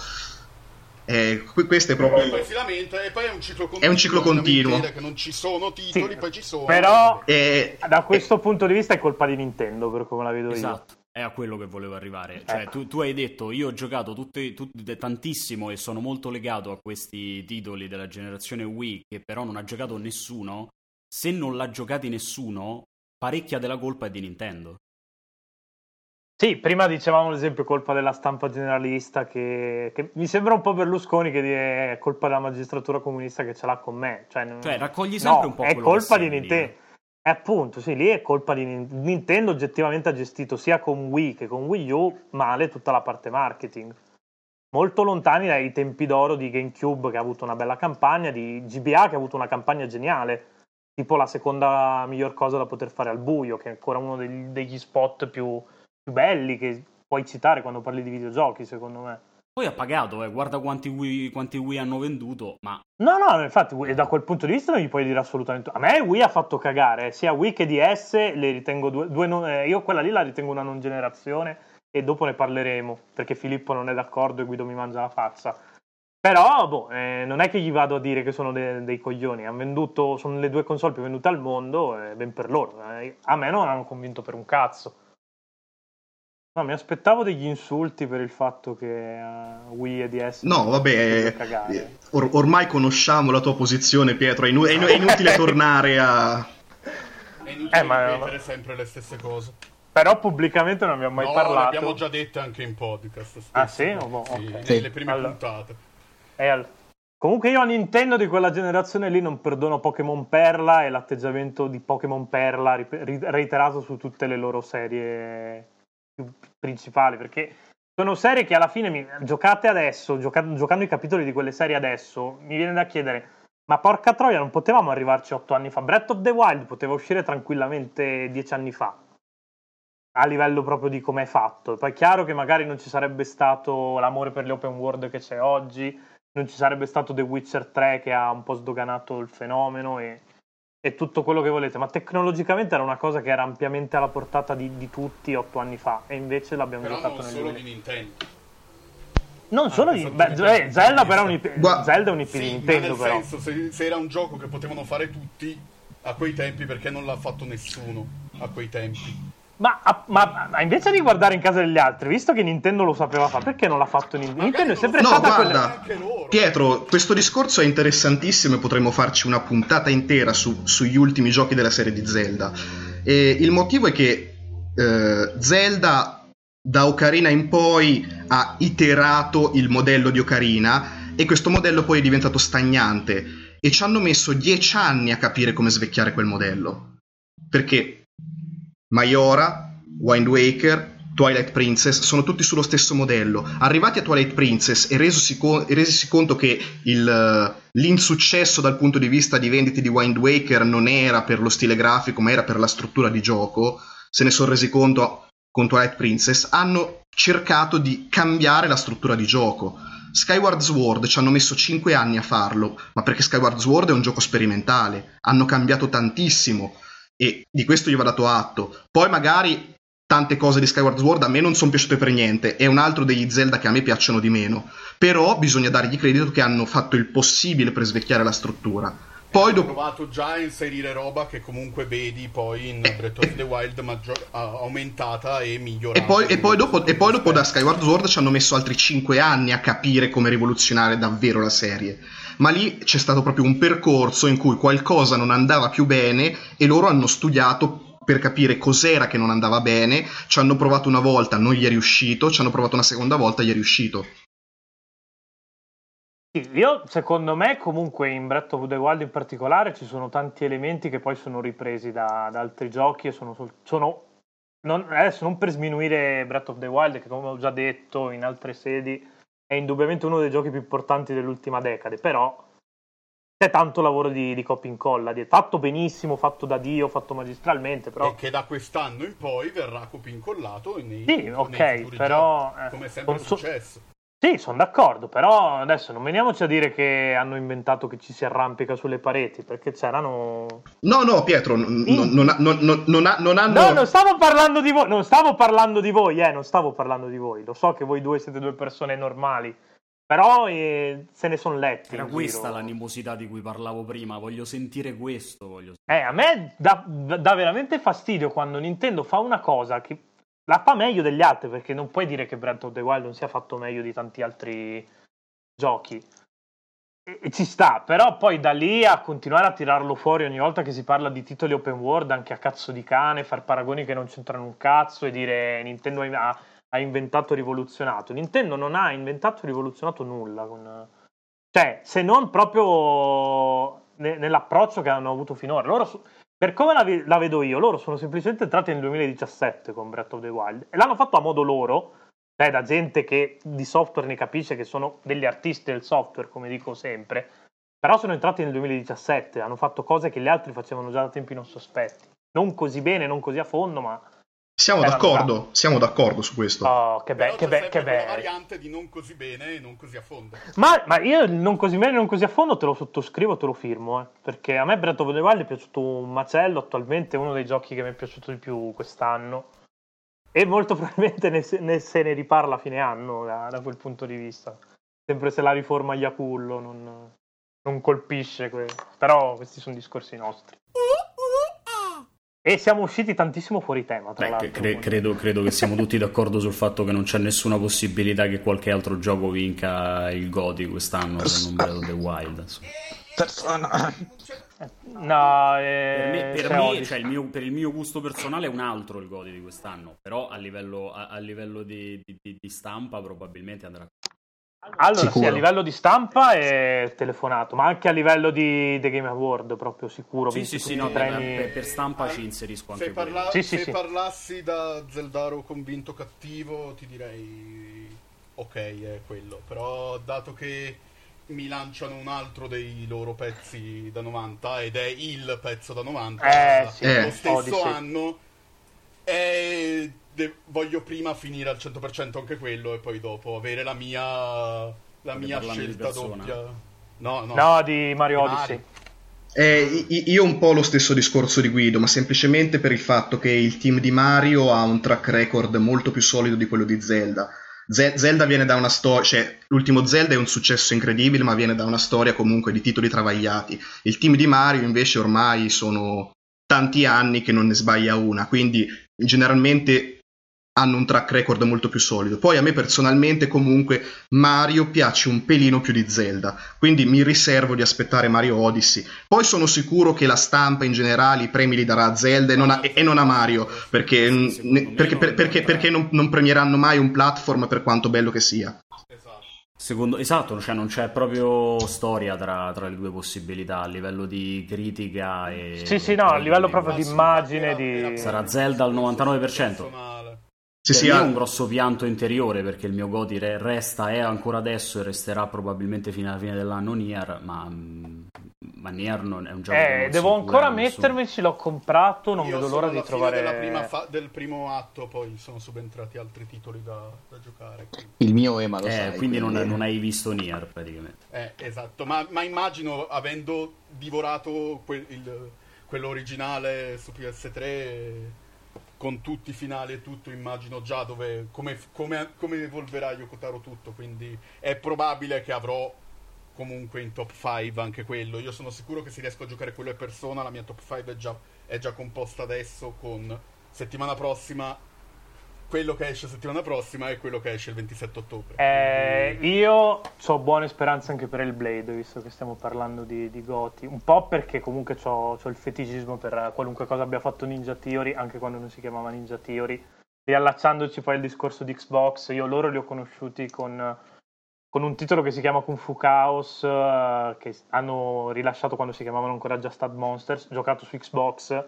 [SPEAKER 5] Eh, que- questo è
[SPEAKER 3] E poi
[SPEAKER 5] proprio...
[SPEAKER 3] si lamenta e poi è un ciclo continuo.
[SPEAKER 5] È un ciclo continuo.
[SPEAKER 3] Che non ci sono titoli,
[SPEAKER 2] Sì,
[SPEAKER 3] poi ci sono.
[SPEAKER 2] Però
[SPEAKER 5] Eh,
[SPEAKER 2] da questo punto di vista è colpa di Nintendo, per come la vedo io.
[SPEAKER 6] Esatto, è a quello che volevo arrivare. Cioè,
[SPEAKER 2] Ecco.
[SPEAKER 6] tu, tu hai detto, io ho giocato tutte, tutte- tantissimo e sono molto legato a questi titoli della generazione Wii, che però non ha giocato nessuno. Se non l'ha giocati nessuno, parecchia della colpa è di Nintendo.
[SPEAKER 2] Sì, prima dicevamo l'esempio colpa della stampa generalista che, che mi sembra un po' Berlusconi che dire è colpa della magistratura comunista che ce l'ha con me. Cioè, non-
[SPEAKER 6] Cioè, raccogli sempre
[SPEAKER 2] no,
[SPEAKER 6] un po'
[SPEAKER 2] è colpa di Nintendo. E appunto, sì, lì è colpa di Nin- Nintendo. Oggettivamente ha gestito sia con Wii che con Wii U male tutta la parte marketing. Molto lontani dai tempi d'oro di GameCube che ha avuto una bella campagna, di GBA che ha avuto una campagna geniale, tipo la seconda miglior cosa da poter fare al buio, che è ancora uno degli, degli spot più, più belli che puoi citare quando parli di videogiochi, secondo me.
[SPEAKER 6] Poi ha pagato, eh, guarda quanti Wii, quanti Wii hanno venduto, ma
[SPEAKER 2] No, no, infatti, da quel punto di vista non gli puoi dire assolutamente. A me Wii ha fatto cagare, eh, sia Wii che DS, le ritengo due, due non- eh, io quella lì la ritengo una non generazione e dopo ne parleremo, perché Filippo non è d'accordo e Guido mi mangia la faccia. Però, boh, eh, non è che gli vado a dire che sono de- dei coglioni. Hanno venduto, sono le due console più vendute al mondo, e ben per loro. Eh, a me non hanno convinto per un cazzo. No, mi aspettavo degli insulti per il fatto che uh, Wii e DS...
[SPEAKER 5] No, vabbè, eh, or- ormai conosciamo la tua posizione, Pietro. È, inu- è, inu- è inutile [laughs] tornare a...
[SPEAKER 3] È inutile
[SPEAKER 2] Eh, ma-
[SPEAKER 3] ripetere sempre le stesse cose.
[SPEAKER 2] Però pubblicamente non abbiamo mai
[SPEAKER 3] no,
[SPEAKER 2] parlato.
[SPEAKER 3] le abbiamo già dette anche in podcast. spesso.
[SPEAKER 2] Ah, sì? Oh, boh,
[SPEAKER 3] Sì,
[SPEAKER 2] ok.
[SPEAKER 3] nelle prime
[SPEAKER 2] Allora.
[SPEAKER 3] puntate.
[SPEAKER 2] E al- Comunque io a Nintendo di quella generazione lì non perdono Pokémon Perla e l'atteggiamento di Pokémon Perla ri- reiterato su tutte le loro serie più principali, perché sono serie che alla fine mi... giocate adesso, gioca- giocando i capitoli di quelle serie adesso, mi viene da chiedere, ma porca troia, non potevamo arrivarci otto anni fa? Breath of the Wild poteva uscire tranquillamente dieci anni fa, a livello proprio di come è fatto. Poi è chiaro che magari non ci sarebbe stato l'amore per le open world che c'è oggi, non ci sarebbe stato The Witcher 3 che ha un po' sdoganato il fenomeno e, e tutto quello che volete, ma tecnologicamente era una cosa che era ampiamente alla portata di, di tutti otto anni fa e invece l'abbiamo
[SPEAKER 3] Però
[SPEAKER 2] giocato
[SPEAKER 3] non
[SPEAKER 2] nel
[SPEAKER 3] solo
[SPEAKER 2] 2000.
[SPEAKER 3] di Nintendo.
[SPEAKER 2] Non solo di... beh,
[SPEAKER 3] punto
[SPEAKER 2] eh,
[SPEAKER 3] di
[SPEAKER 2] Zelda però è un IP,
[SPEAKER 5] Gua-
[SPEAKER 2] Zelda è un IP
[SPEAKER 3] Sì,
[SPEAKER 2] di Nintendo
[SPEAKER 3] nel
[SPEAKER 2] però.
[SPEAKER 3] senso, se, se era un gioco che potevano fare tutti a quei tempi, perché non l'ha fatto nessuno a quei tempi?
[SPEAKER 2] Ma, a- ma- ma invece di guardare in casa degli altri, visto che Nintendo lo sapeva fare, perché non l'ha fatto Nintendo? Nintendo è sempre
[SPEAKER 5] No,
[SPEAKER 2] stata
[SPEAKER 5] guarda,
[SPEAKER 2] quella...
[SPEAKER 3] Anche loro.
[SPEAKER 5] Pietro, questo discorso è interessantissimo e potremmo farci una puntata intera su- sugli ultimi giochi della serie di Zelda. E il motivo è che eh, Zelda da Ocarina in poi ha iterato il modello di Ocarina e questo modello poi è diventato stagnante e ci hanno messo dieci anni a capire come svecchiare quel modello. Perché Majora, Wind Waker, Twilight Princess sono tutti sullo stesso modello. Arrivati a Twilight Princess e resosi, co- e resisi conto che il, eh, l'insuccesso dal punto di vista di vendite di Wind Waker non era per lo stile grafico, ma era per la struttura di gioco, se ne sono resi conto con Twilight Princess, hanno cercato di cambiare la struttura di gioco. Skyward Sword ci hanno messo 5 anni a farlo, ma perché Skyward Sword è un gioco sperimentale. Hanno cambiato tantissimo e di questo gli va dato atto. Poi magari tante cose di Skyward Sword a me non sono piaciute per niente, è un altro degli Zelda che a me piacciono di meno, però bisogna dargli credito che hanno fatto il possibile per svecchiare la struttura. Poi
[SPEAKER 3] Ho provato già a inserire roba che comunque vedi poi in Breath of the Wild maggior- aumentata e migliorata.
[SPEAKER 5] E poi, e poi dopo, e poi dopo da Skyward Sword ci hanno messo altri 5 anni a capire come rivoluzionare davvero la serie. Ma lì c'è stato proprio un percorso in cui qualcosa non andava più bene e loro hanno studiato per capire cos'era che non andava bene, ci hanno provato una volta, non gli è riuscito, ci hanno provato una seconda volta, gli è riuscito.
[SPEAKER 2] Io, secondo me, comunque in Breath of the Wild in particolare ci sono tanti elementi che poi sono ripresi da, da altri giochi e sono, sono non, adesso non per sminuire Breath of the Wild, che come ho già detto in altre sedi è indubbiamente uno dei giochi più importanti dell'ultima decade, però c'è tanto lavoro di, di copia e incolla, di- fatto benissimo, fatto da Dio, fatto magistralmente, però
[SPEAKER 3] E che da quest'anno in poi verrà copincollato nei,
[SPEAKER 2] Sì,
[SPEAKER 3] nei
[SPEAKER 2] ok,
[SPEAKER 3] futuri
[SPEAKER 2] però,
[SPEAKER 3] giochi,
[SPEAKER 2] eh,
[SPEAKER 3] come è sempre
[SPEAKER 2] so-
[SPEAKER 3] successo.
[SPEAKER 2] Sì, sono d'accordo, però adesso non veniamoci a dire che hanno inventato che ci si arrampica sulle pareti, perché c'erano...
[SPEAKER 5] No, no, Pietro, n- n- non, ha- non- non- non ha- non hanno...
[SPEAKER 2] No, non stavo parlando di voi, non stavo parlando di voi, eh, non stavo parlando di voi. Lo so che voi due siete due persone normali, però eh, se ne sono letti.
[SPEAKER 6] Era
[SPEAKER 2] in
[SPEAKER 6] questa
[SPEAKER 2] giro.
[SPEAKER 6] l'animosità di cui parlavo prima. Voglio sentire questo. Voglio...
[SPEAKER 2] Eh, a me dà, dà veramente fastidio quando Nintendo fa una cosa che la fa meglio degli altri, perché non puoi dire che Breath of the Wild non sia fatto meglio di tanti altri giochi. E, e ci sta, però poi da lì a continuare a tirarlo fuori ogni volta che si parla di titoli open world, anche a cazzo di cane, far paragoni che non c'entrano un cazzo e dire Nintendo ha, ha inventato rivoluzionato. Nintendo non ha inventato rivoluzionato nulla. Con... Cioè, se non proprio ne- nell'approccio che hanno avuto finora. Loro, su- per come la, ve- la vedo io, loro sono semplicemente entrati nel 2017 con Breath of the Wild e l'hanno fatto a modo loro, cioè da gente che di software ne capisce che sono degli artisti del software, come dico sempre. Però sono entrati nel 2017, hanno fatto cose che gli altri facevano già da tempi non sospetti. Non così bene, non così a fondo, ma...
[SPEAKER 5] Siamo
[SPEAKER 2] Eh,
[SPEAKER 5] d'accordo, siamo d'accordo su questo.
[SPEAKER 2] Oh, che
[SPEAKER 3] Però
[SPEAKER 2] bello, che bello, che bello.
[SPEAKER 3] variante di non così bene e non così a fondo.
[SPEAKER 2] Ma, ma io non così bene, non così a fondo te lo sottoscrivo, te lo firmo, eh. perché a me Breath of the Wild è piaciuto un macello, attualmente è uno dei giochi che mi è piaciuto di più quest'anno. e molto [laughs] probabilmente ne, se- ne- se ne riparla a fine anno da, da quel punto di vista. Sempre se la riforma Iacullo non, non colpisce, que- però questi sono discorsi nostri. E siamo usciti tantissimo fuori tema, tra
[SPEAKER 6] Beh,
[SPEAKER 2] l'altro.
[SPEAKER 6] cre- credo, credo che siamo tutti [laughs] d'accordo sul fatto che non c'è nessuna possibilità che qualche altro gioco vinca il Godi quest'anno se non Breath of the Wild. insomma.
[SPEAKER 4] Persona.
[SPEAKER 2] No,
[SPEAKER 6] Per,
[SPEAKER 2] eh,
[SPEAKER 6] me, per, me, cioè, il mio, per il mio gusto personale è un altro il Godi di quest'anno, però a livello, a, a livello di, di- di- di stampa probabilmente andrà
[SPEAKER 2] Allora, sì,
[SPEAKER 4] Sicuro.
[SPEAKER 2] a livello di stampa è telefonato, ma anche a livello di The Game Award, proprio sicuro.
[SPEAKER 6] Sì, sì, sì, no,
[SPEAKER 2] i
[SPEAKER 6] per, per- stampa ci inserisco anche
[SPEAKER 3] Se, parla-
[SPEAKER 2] Sì, sì,
[SPEAKER 3] se
[SPEAKER 2] sì.
[SPEAKER 3] parlassi da Zeldaro convinto cattivo, ti direi ok, è quello. Però dato che mi lanciano un altro dei loro pezzi da 90 ed è il pezzo da 90
[SPEAKER 2] Eh, sì,
[SPEAKER 5] Eh.
[SPEAKER 3] lo stesso
[SPEAKER 2] Odyssey.
[SPEAKER 3] anno e de- voglio prima finire al 100% anche quello e poi dopo avere la mia la mia scelta doppia. No, no.
[SPEAKER 2] No, di Mario
[SPEAKER 3] Di
[SPEAKER 2] Odyssey.
[SPEAKER 3] Mario.
[SPEAKER 5] Eh, io un po' lo stesso discorso di Guido, ma semplicemente per il fatto che il team di Mario ha un track record molto più solido di quello di Zelda. Ze- Zelda viene da una storia, cioè l'ultimo Zelda è un successo incredibile, ma viene da una storia comunque di titoli travagliati. Il team di Mario invece ormai sono tanti anni che non ne sbaglia una, quindi generalmente hanno un track record molto più solido. Poi a me personalmente comunque Mario piace un pelino più di Zelda, quindi mi riservo di aspettare Mario Odyssey. Poi sono sicuro che la stampa in generale i premi li darà a Zelda e non a, e non a Mario, perché, mm, ne- perché-
[SPEAKER 6] non-
[SPEAKER 5] per- perché- perché non, non premieranno mai un platform per quanto bello che sia.
[SPEAKER 3] Esatto.
[SPEAKER 6] Secondo, esatto, cioè non c'è proprio storia tra, tra le due possibilità a livello di critica e...
[SPEAKER 2] Sì, sì, no, a livello proprio di immagine, di-
[SPEAKER 6] Sarà Zelda al 99%.
[SPEAKER 5] Sì,
[SPEAKER 6] Per
[SPEAKER 5] sì,
[SPEAKER 6] me
[SPEAKER 5] ha-
[SPEAKER 6] è un grosso pianto interiore perché il mio Goti re- resta, è ancora adesso e resterà probabilmente fino alla fine dell'anno Nier, ma, mm, ma Nier non è un gioco
[SPEAKER 2] Eh, devo ancora mettermici, l'ho comprato, non
[SPEAKER 3] Io
[SPEAKER 2] vedo l'ora di trovare...
[SPEAKER 3] della prima fa- del primo atto, poi sono subentrati altri titoli da, da giocare. quindi-
[SPEAKER 4] Il mio Ema lo
[SPEAKER 6] Eh,
[SPEAKER 4] sai.
[SPEAKER 6] quindi non, non hai visto Nier praticamente.
[SPEAKER 3] Eh, esatto, ma, ma immagino avendo divorato quel- il- quello originale su PS3 con tutti i finali e tutto, immagino già dove, come, come, come evolverà Yokotaro tutto, quindi è probabile che avrò comunque in top 5 anche quello. Io sono sicuro che se riesco a giocare quello e persona, la mia top 5 è già, è già composta adesso con settimana prossima, quello che esce settimana prossima e quello che esce il 27 ottobre.
[SPEAKER 2] Eh, io ho buone speranze anche per il Blade, visto che stiamo parlando di, di Goti. Un po' perché comunque ho il feticismo per qualunque cosa abbia fatto Ninja Theory, anche quando non si chiamava Ninja Theory. Riallacciandoci poi al discorso di Xbox, io loro li ho conosciuti con, con un titolo che si chiama Kung Fu Chaos, eh, che hanno rilasciato quando si chiamavano ancora Just Add Monsters, giocato su Xbox.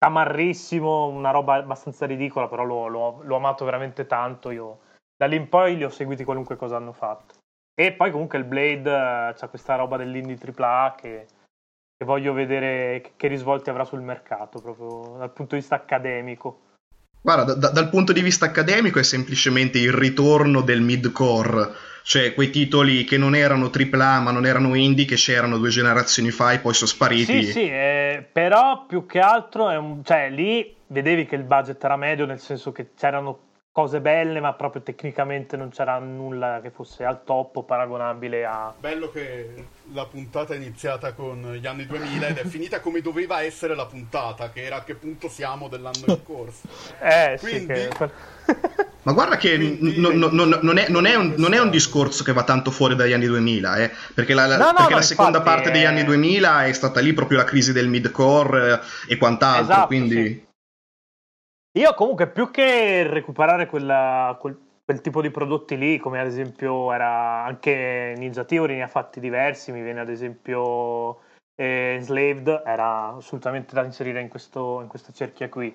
[SPEAKER 2] Tamarrissimo, una roba abbastanza ridicola, però l'ho, l'ho- l'ho amato veramente tanto. Io da lì in poi li ho seguiti qualunque cosa hanno fatto. E poi comunque il Blade eh, c'ha questa roba dell'indie AAA che, che voglio vedere che, che risvolti avrà sul mercato, proprio dal punto di vista accademico.
[SPEAKER 5] Guarda, da- dal punto di vista accademico è semplicemente il ritorno del mid-core, cioè quei titoli che non erano AAA ma non erano indie, che c'erano due generazioni fa e poi sono spariti.
[SPEAKER 2] Sì, sì, eh, però più che altro è un, cioè, lì vedevi che il budget era medio, nel senso che c'erano cose belle, ma proprio tecnicamente non c'era nulla che fosse al top o paragonabile a...
[SPEAKER 3] Bello che la puntata è iniziata con gli anni 2000 ed è finita come doveva essere la puntata, che era a che punto siamo dell'anno in corso. [laughs]
[SPEAKER 2] Eh, sì,
[SPEAKER 3] Quindi-
[SPEAKER 2] che...
[SPEAKER 5] Ma guarda che
[SPEAKER 3] Quindi-
[SPEAKER 5] n- n- n- non, è, non è un, non è un discorso che va tanto fuori dagli anni 2000, eh, perché la, la-
[SPEAKER 2] No, no,
[SPEAKER 5] perché
[SPEAKER 2] no,
[SPEAKER 5] la seconda parte degli
[SPEAKER 2] eh.
[SPEAKER 5] anni 2000 è stata lì proprio la crisi del mid-core eh, e quant'altro,
[SPEAKER 2] Esatto,
[SPEAKER 5] quindi...
[SPEAKER 2] sì. Io comunque più che recuperare quella- quel, quel tipo di prodotti lì, come ad esempio era anche Ninja Theory, ne ha fatti diversi, mi viene ad esempio eh, Enslaved, era assolutamente da inserire in, questo, in questa cerchia qui.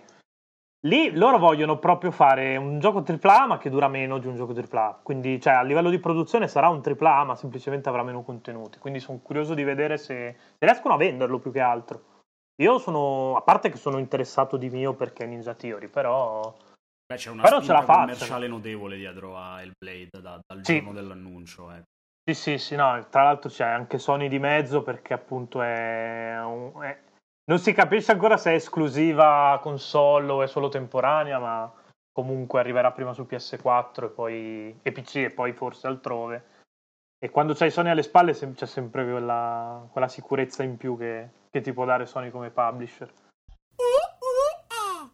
[SPEAKER 2] Lì loro vogliono proprio fare un gioco AAA ma che dura meno di un gioco AAA, quindi cioè, a livello di produzione sarà un AAA ma semplicemente avrà meno contenuti, quindi sono curioso di vedere se, se riescono a venderlo più che altro. Io sono, a parte che sono interessato di mio perché è Ninja Theory, però
[SPEAKER 6] Beh, c'è una
[SPEAKER 2] Però ce la
[SPEAKER 6] spinta commerciale notevole dietro a Hellblade da- dal
[SPEAKER 2] Sì.
[SPEAKER 6] giorno dell'annuncio. ecco.
[SPEAKER 2] sì, sì, sì, no, tra l'altro c'è anche Sony di mezzo perché appunto è, un- è- non si capisce ancora se è esclusiva console o è solo temporanea, ma comunque arriverà prima su PS4 e poi e PC e poi forse altrove. E quando c'hai Sony alle spalle c'è sempre quella, quella sicurezza in più che, che ti può dare Sony come publisher.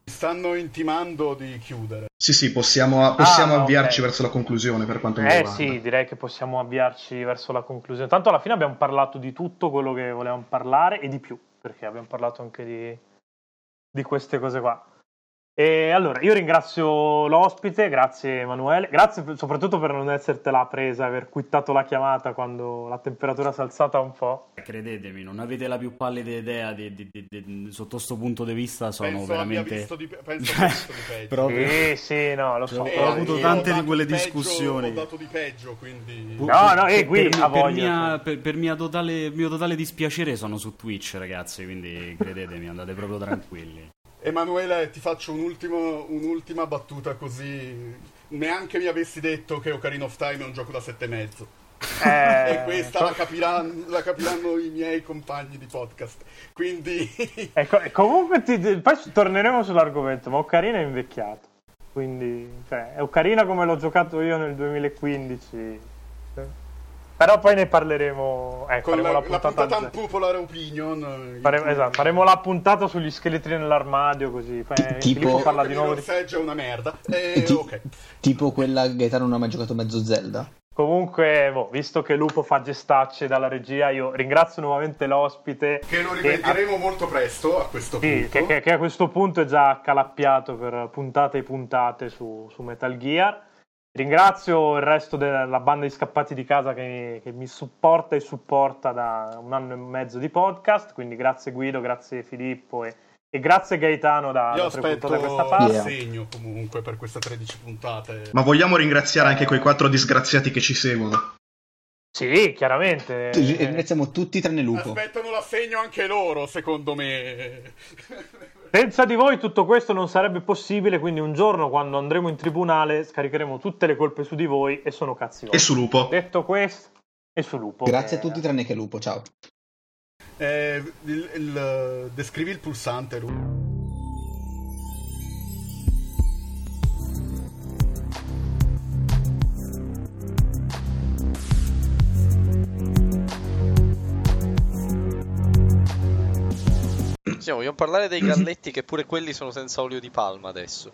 [SPEAKER 3] Mi stanno intimando di chiudere.
[SPEAKER 5] Sì, sì, possiamo, possiamo
[SPEAKER 2] Ah,
[SPEAKER 5] avviarci
[SPEAKER 2] ok.
[SPEAKER 5] verso la conclusione per quanto mi
[SPEAKER 2] Eh
[SPEAKER 5] riguarda.
[SPEAKER 2] sì, direi che possiamo avviarci verso la conclusione. Tanto alla fine abbiamo parlato di tutto quello che volevamo parlare e di più, perché abbiamo parlato anche di, di queste cose qua. E allora, io ringrazio l'ospite, grazie Emanuele, grazie soprattutto per non essertela presa, aver quittato la chiamata quando la temperatura si è alzata un po'.
[SPEAKER 6] Credetemi, non avete la più pallida idea di, di- di- di- sotto sto punto di vista, sono
[SPEAKER 3] Penso
[SPEAKER 6] veramente...
[SPEAKER 3] visto di, [laughs] penso visto di peggio.
[SPEAKER 6] Proprio-
[SPEAKER 2] Sì, sì, no, lo so.
[SPEAKER 6] Ho
[SPEAKER 2] però-
[SPEAKER 6] avuto
[SPEAKER 3] io
[SPEAKER 6] tante
[SPEAKER 3] ho
[SPEAKER 6] di quelle
[SPEAKER 3] peggio-
[SPEAKER 6] discussioni.
[SPEAKER 3] Ho dato di peggio, quindi...
[SPEAKER 2] No, no, eh, qui
[SPEAKER 6] per, mi- per
[SPEAKER 2] voglia,
[SPEAKER 6] mia- per- per mia totale- mio totale dispiacere sono su Twitch, ragazzi, quindi credetemi, andate proprio tranquilli.
[SPEAKER 3] Emanuele, ti faccio un ultimo- un'ultima battuta così... Neanche mi avessi detto che Ocarina of Time è un gioco da sette e mezzo.
[SPEAKER 2] Eh, [laughs]
[SPEAKER 3] e questa la, capiranno, la capiranno i miei compagni di podcast. Quindi... [laughs]
[SPEAKER 2] Ecco, comunque ti- ti- poi torneremo sull'argomento, ma Ocarina è invecchiato. Quindi, cioè, è Ocarina come l'ho giocato io nel 2015. Però poi ne parleremo. Eh,
[SPEAKER 3] Con
[SPEAKER 2] faremo
[SPEAKER 3] la,
[SPEAKER 2] la,
[SPEAKER 3] la
[SPEAKER 2] puntata.
[SPEAKER 3] puntata
[SPEAKER 2] al-
[SPEAKER 3] unpopular opinion... eh,
[SPEAKER 2] faremo, esatto, faremo la puntata sugli scheletri nell'armadio. Così.
[SPEAKER 4] Ti- tipo-
[SPEAKER 2] parla di nuovo. Di-
[SPEAKER 3] è una merda. E,
[SPEAKER 4] Ti-
[SPEAKER 3] ok.
[SPEAKER 4] Tipo quella Gaetano non ha mai giocato mezzo Zelda.
[SPEAKER 2] Comunque, boh, visto che Lupo fa gestacce dalla regia, io ringrazio nuovamente l'ospite.
[SPEAKER 3] Che lo rivedremo molto presto a questo
[SPEAKER 2] Sì,
[SPEAKER 3] punto.
[SPEAKER 2] che, che- che a questo punto è già accalappiato per puntate e puntate su, su Metal Gear. Ringrazio il resto della banda di scappati di casa che, che mi supporta e supporta da un anno e mezzo di podcast. Quindi grazie Guido, grazie Filippo e, e grazie Gaetano da,
[SPEAKER 3] Io
[SPEAKER 2] da
[SPEAKER 3] aspetto
[SPEAKER 2] puntate a questa parte.
[SPEAKER 4] Yeah.
[SPEAKER 3] segno comunque per queste 13 puntate.
[SPEAKER 5] Ma vogliamo ringraziare anche quei quattro disgraziati che ci seguono.
[SPEAKER 2] Sì, chiaramente.
[SPEAKER 4] Ri- Ringraziamo tutti tranne Lupo.
[SPEAKER 3] Aspettano l'assegno anche loro, secondo me.
[SPEAKER 2] Senza di voi tutto questo non sarebbe possibile, quindi un giorno quando andremo in tribunale scaricheremo tutte le colpe su di voi e sono cazzi
[SPEAKER 5] E
[SPEAKER 2] vostri.
[SPEAKER 5] su Lupo.
[SPEAKER 2] Detto questo, e su Lupo.
[SPEAKER 4] Grazie a
[SPEAKER 2] che-
[SPEAKER 4] tutti tranne che Lupo, ciao.
[SPEAKER 3] Eh, il- il- descrivi il pulsante, Lu.
[SPEAKER 1] Sì, vogliamo parlare dei galletti che pure quelli sono senza olio di palma adesso.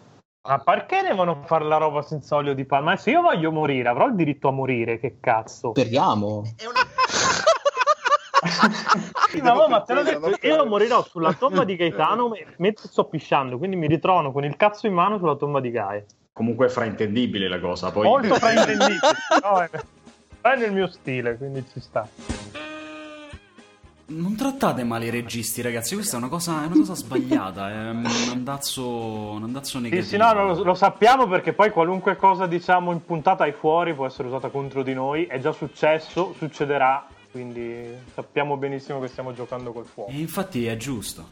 [SPEAKER 2] Ma perché devono fare la roba senza olio di palma? Se io voglio morire, avrò il diritto a morire, che cazzo.
[SPEAKER 4] Speriamo.
[SPEAKER 2] Sì, ma, ma te l'ho detto, io morirò sulla tomba di Gaetano me- mentre sto pisciando, quindi mi ritrovano con il cazzo in mano sulla tomba di Gae.
[SPEAKER 8] Comunque è fraintendibile la cosa. Poi...
[SPEAKER 2] Molto fraintendibile, no, è, è nel mio stile, quindi ci sta.
[SPEAKER 6] Non trattate male i registi, ragazzi, questa è una cosa, è una cosa sbagliata, è un andazzo, un andazzo
[SPEAKER 2] Sì,
[SPEAKER 6] negativo.
[SPEAKER 2] sì, no, lo, lo sappiamo perché poi qualunque cosa diciamo in puntata ai fuori può essere usata contro di noi, è già successo, succederà, quindi sappiamo benissimo che stiamo giocando col fuoco.
[SPEAKER 6] E infatti è giusto.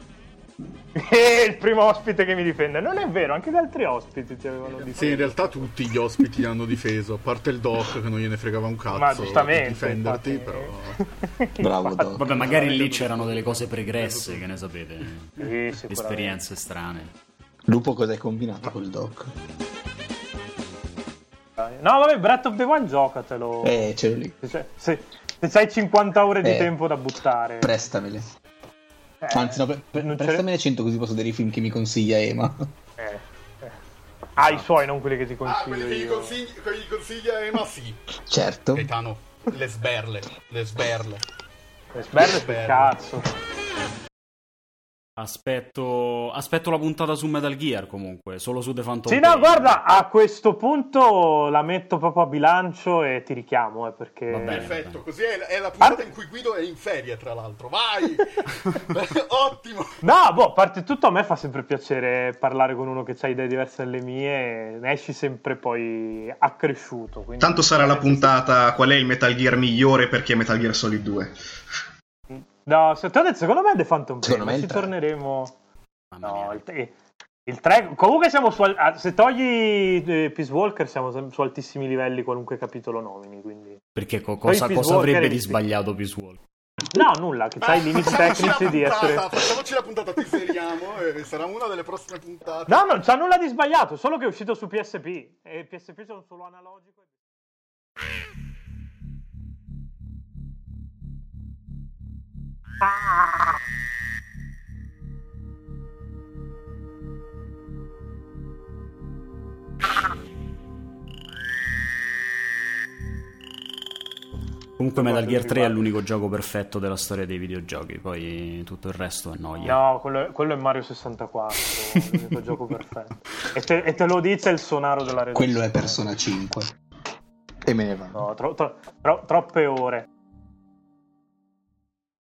[SPEAKER 2] E il primo ospite che mi difende. Non è vero, anche gli altri ospiti ti avevano difeso.
[SPEAKER 3] Sì, in realtà tutti gli ospiti li hanno difeso, a parte il doc che non gliene fregava un cazzo
[SPEAKER 2] Ma giustamente,
[SPEAKER 3] di difenderti,
[SPEAKER 2] infatti.
[SPEAKER 3] però... [laughs]
[SPEAKER 4] Bravo. Doc.
[SPEAKER 6] Vabbè, magari lì c'erano delle cose pregresse, che ne sapete,
[SPEAKER 2] Sì,
[SPEAKER 6] esperienze strane.
[SPEAKER 4] Lupo cosa hai combinato col Doc?
[SPEAKER 2] No, vabbè, Breath of the Wild giocatelo.
[SPEAKER 4] Eh, ce l'ho lì.
[SPEAKER 2] Se, se, se hai 50 ore di
[SPEAKER 4] Eh.
[SPEAKER 2] tempo da buttare.
[SPEAKER 4] Prestamele.
[SPEAKER 2] Eh,
[SPEAKER 4] Anzi, no, pre- pre- prestamene 100 così posso vedere i film che mi consiglia Ema.
[SPEAKER 2] eh, eh. Ah, i suoi, non quelli che ti
[SPEAKER 3] Ah,
[SPEAKER 2] consiglio
[SPEAKER 3] quelli che gli,
[SPEAKER 2] io.
[SPEAKER 3] consigli, che gli consiglia Ema sì.
[SPEAKER 4] Certo.
[SPEAKER 3] Gaetano, le sberle, le sberle.
[SPEAKER 2] Le sberle sul
[SPEAKER 3] Sberle.
[SPEAKER 2] cazzo.
[SPEAKER 6] Aspetto, aspetto la puntata su Metal Gear comunque, solo su The Phantom
[SPEAKER 2] Sì, no,
[SPEAKER 6] Pain.
[SPEAKER 2] guarda, a questo punto la metto proprio a bilancio e ti richiamo, eh, perché...
[SPEAKER 6] Va bene.
[SPEAKER 3] Perfetto, così è, è la puntata in cui Guido è in ferie, tra l'altro. Vai! [laughs] [laughs] Ottimo!
[SPEAKER 2] No, boh, a parte tutto a me fa sempre piacere parlare con uno che ha idee diverse dalle mie, ne esci sempre poi accresciuto. Quindi...
[SPEAKER 5] Tanto sarà la puntata qual è il Metal Gear migliore perché è Metal Gear Solid 2.
[SPEAKER 2] No, se- te l'ho detto, secondo me è The Phantom Pain, ma ci torneremo... No, il, tre- il 3... Comunque siamo su... al- ah, Se togli eh, Peace Walker siamo su altissimi livelli qualunque capitolo nomini, quindi...
[SPEAKER 6] Perché co- cosa, cosa avrebbe di sbagliato Peace Walker?
[SPEAKER 2] No, nulla, che c'hai i limiti [laughs] tecnici di
[SPEAKER 3] puntata,
[SPEAKER 2] essere...
[SPEAKER 3] Facciamoci la puntata, ti seriamo e sarà una delle prossime puntate.
[SPEAKER 2] No, non c'ha nulla di sbagliato, solo che è uscito su PSP e PSP sono solo analogico.
[SPEAKER 6] Comunque Metal Gear 3 è l'unico gioco perfetto della storia dei videogiochi, poi tutto il resto è noia.
[SPEAKER 2] No, quello è, quello è Mario 64, l'unico gioco [laughs] perfetto. E te, e te lo dice il sonaro della redazione.
[SPEAKER 4] Quello è Persona 5. E me ne vado.
[SPEAKER 2] No, tro- tro- tro- troppe ore.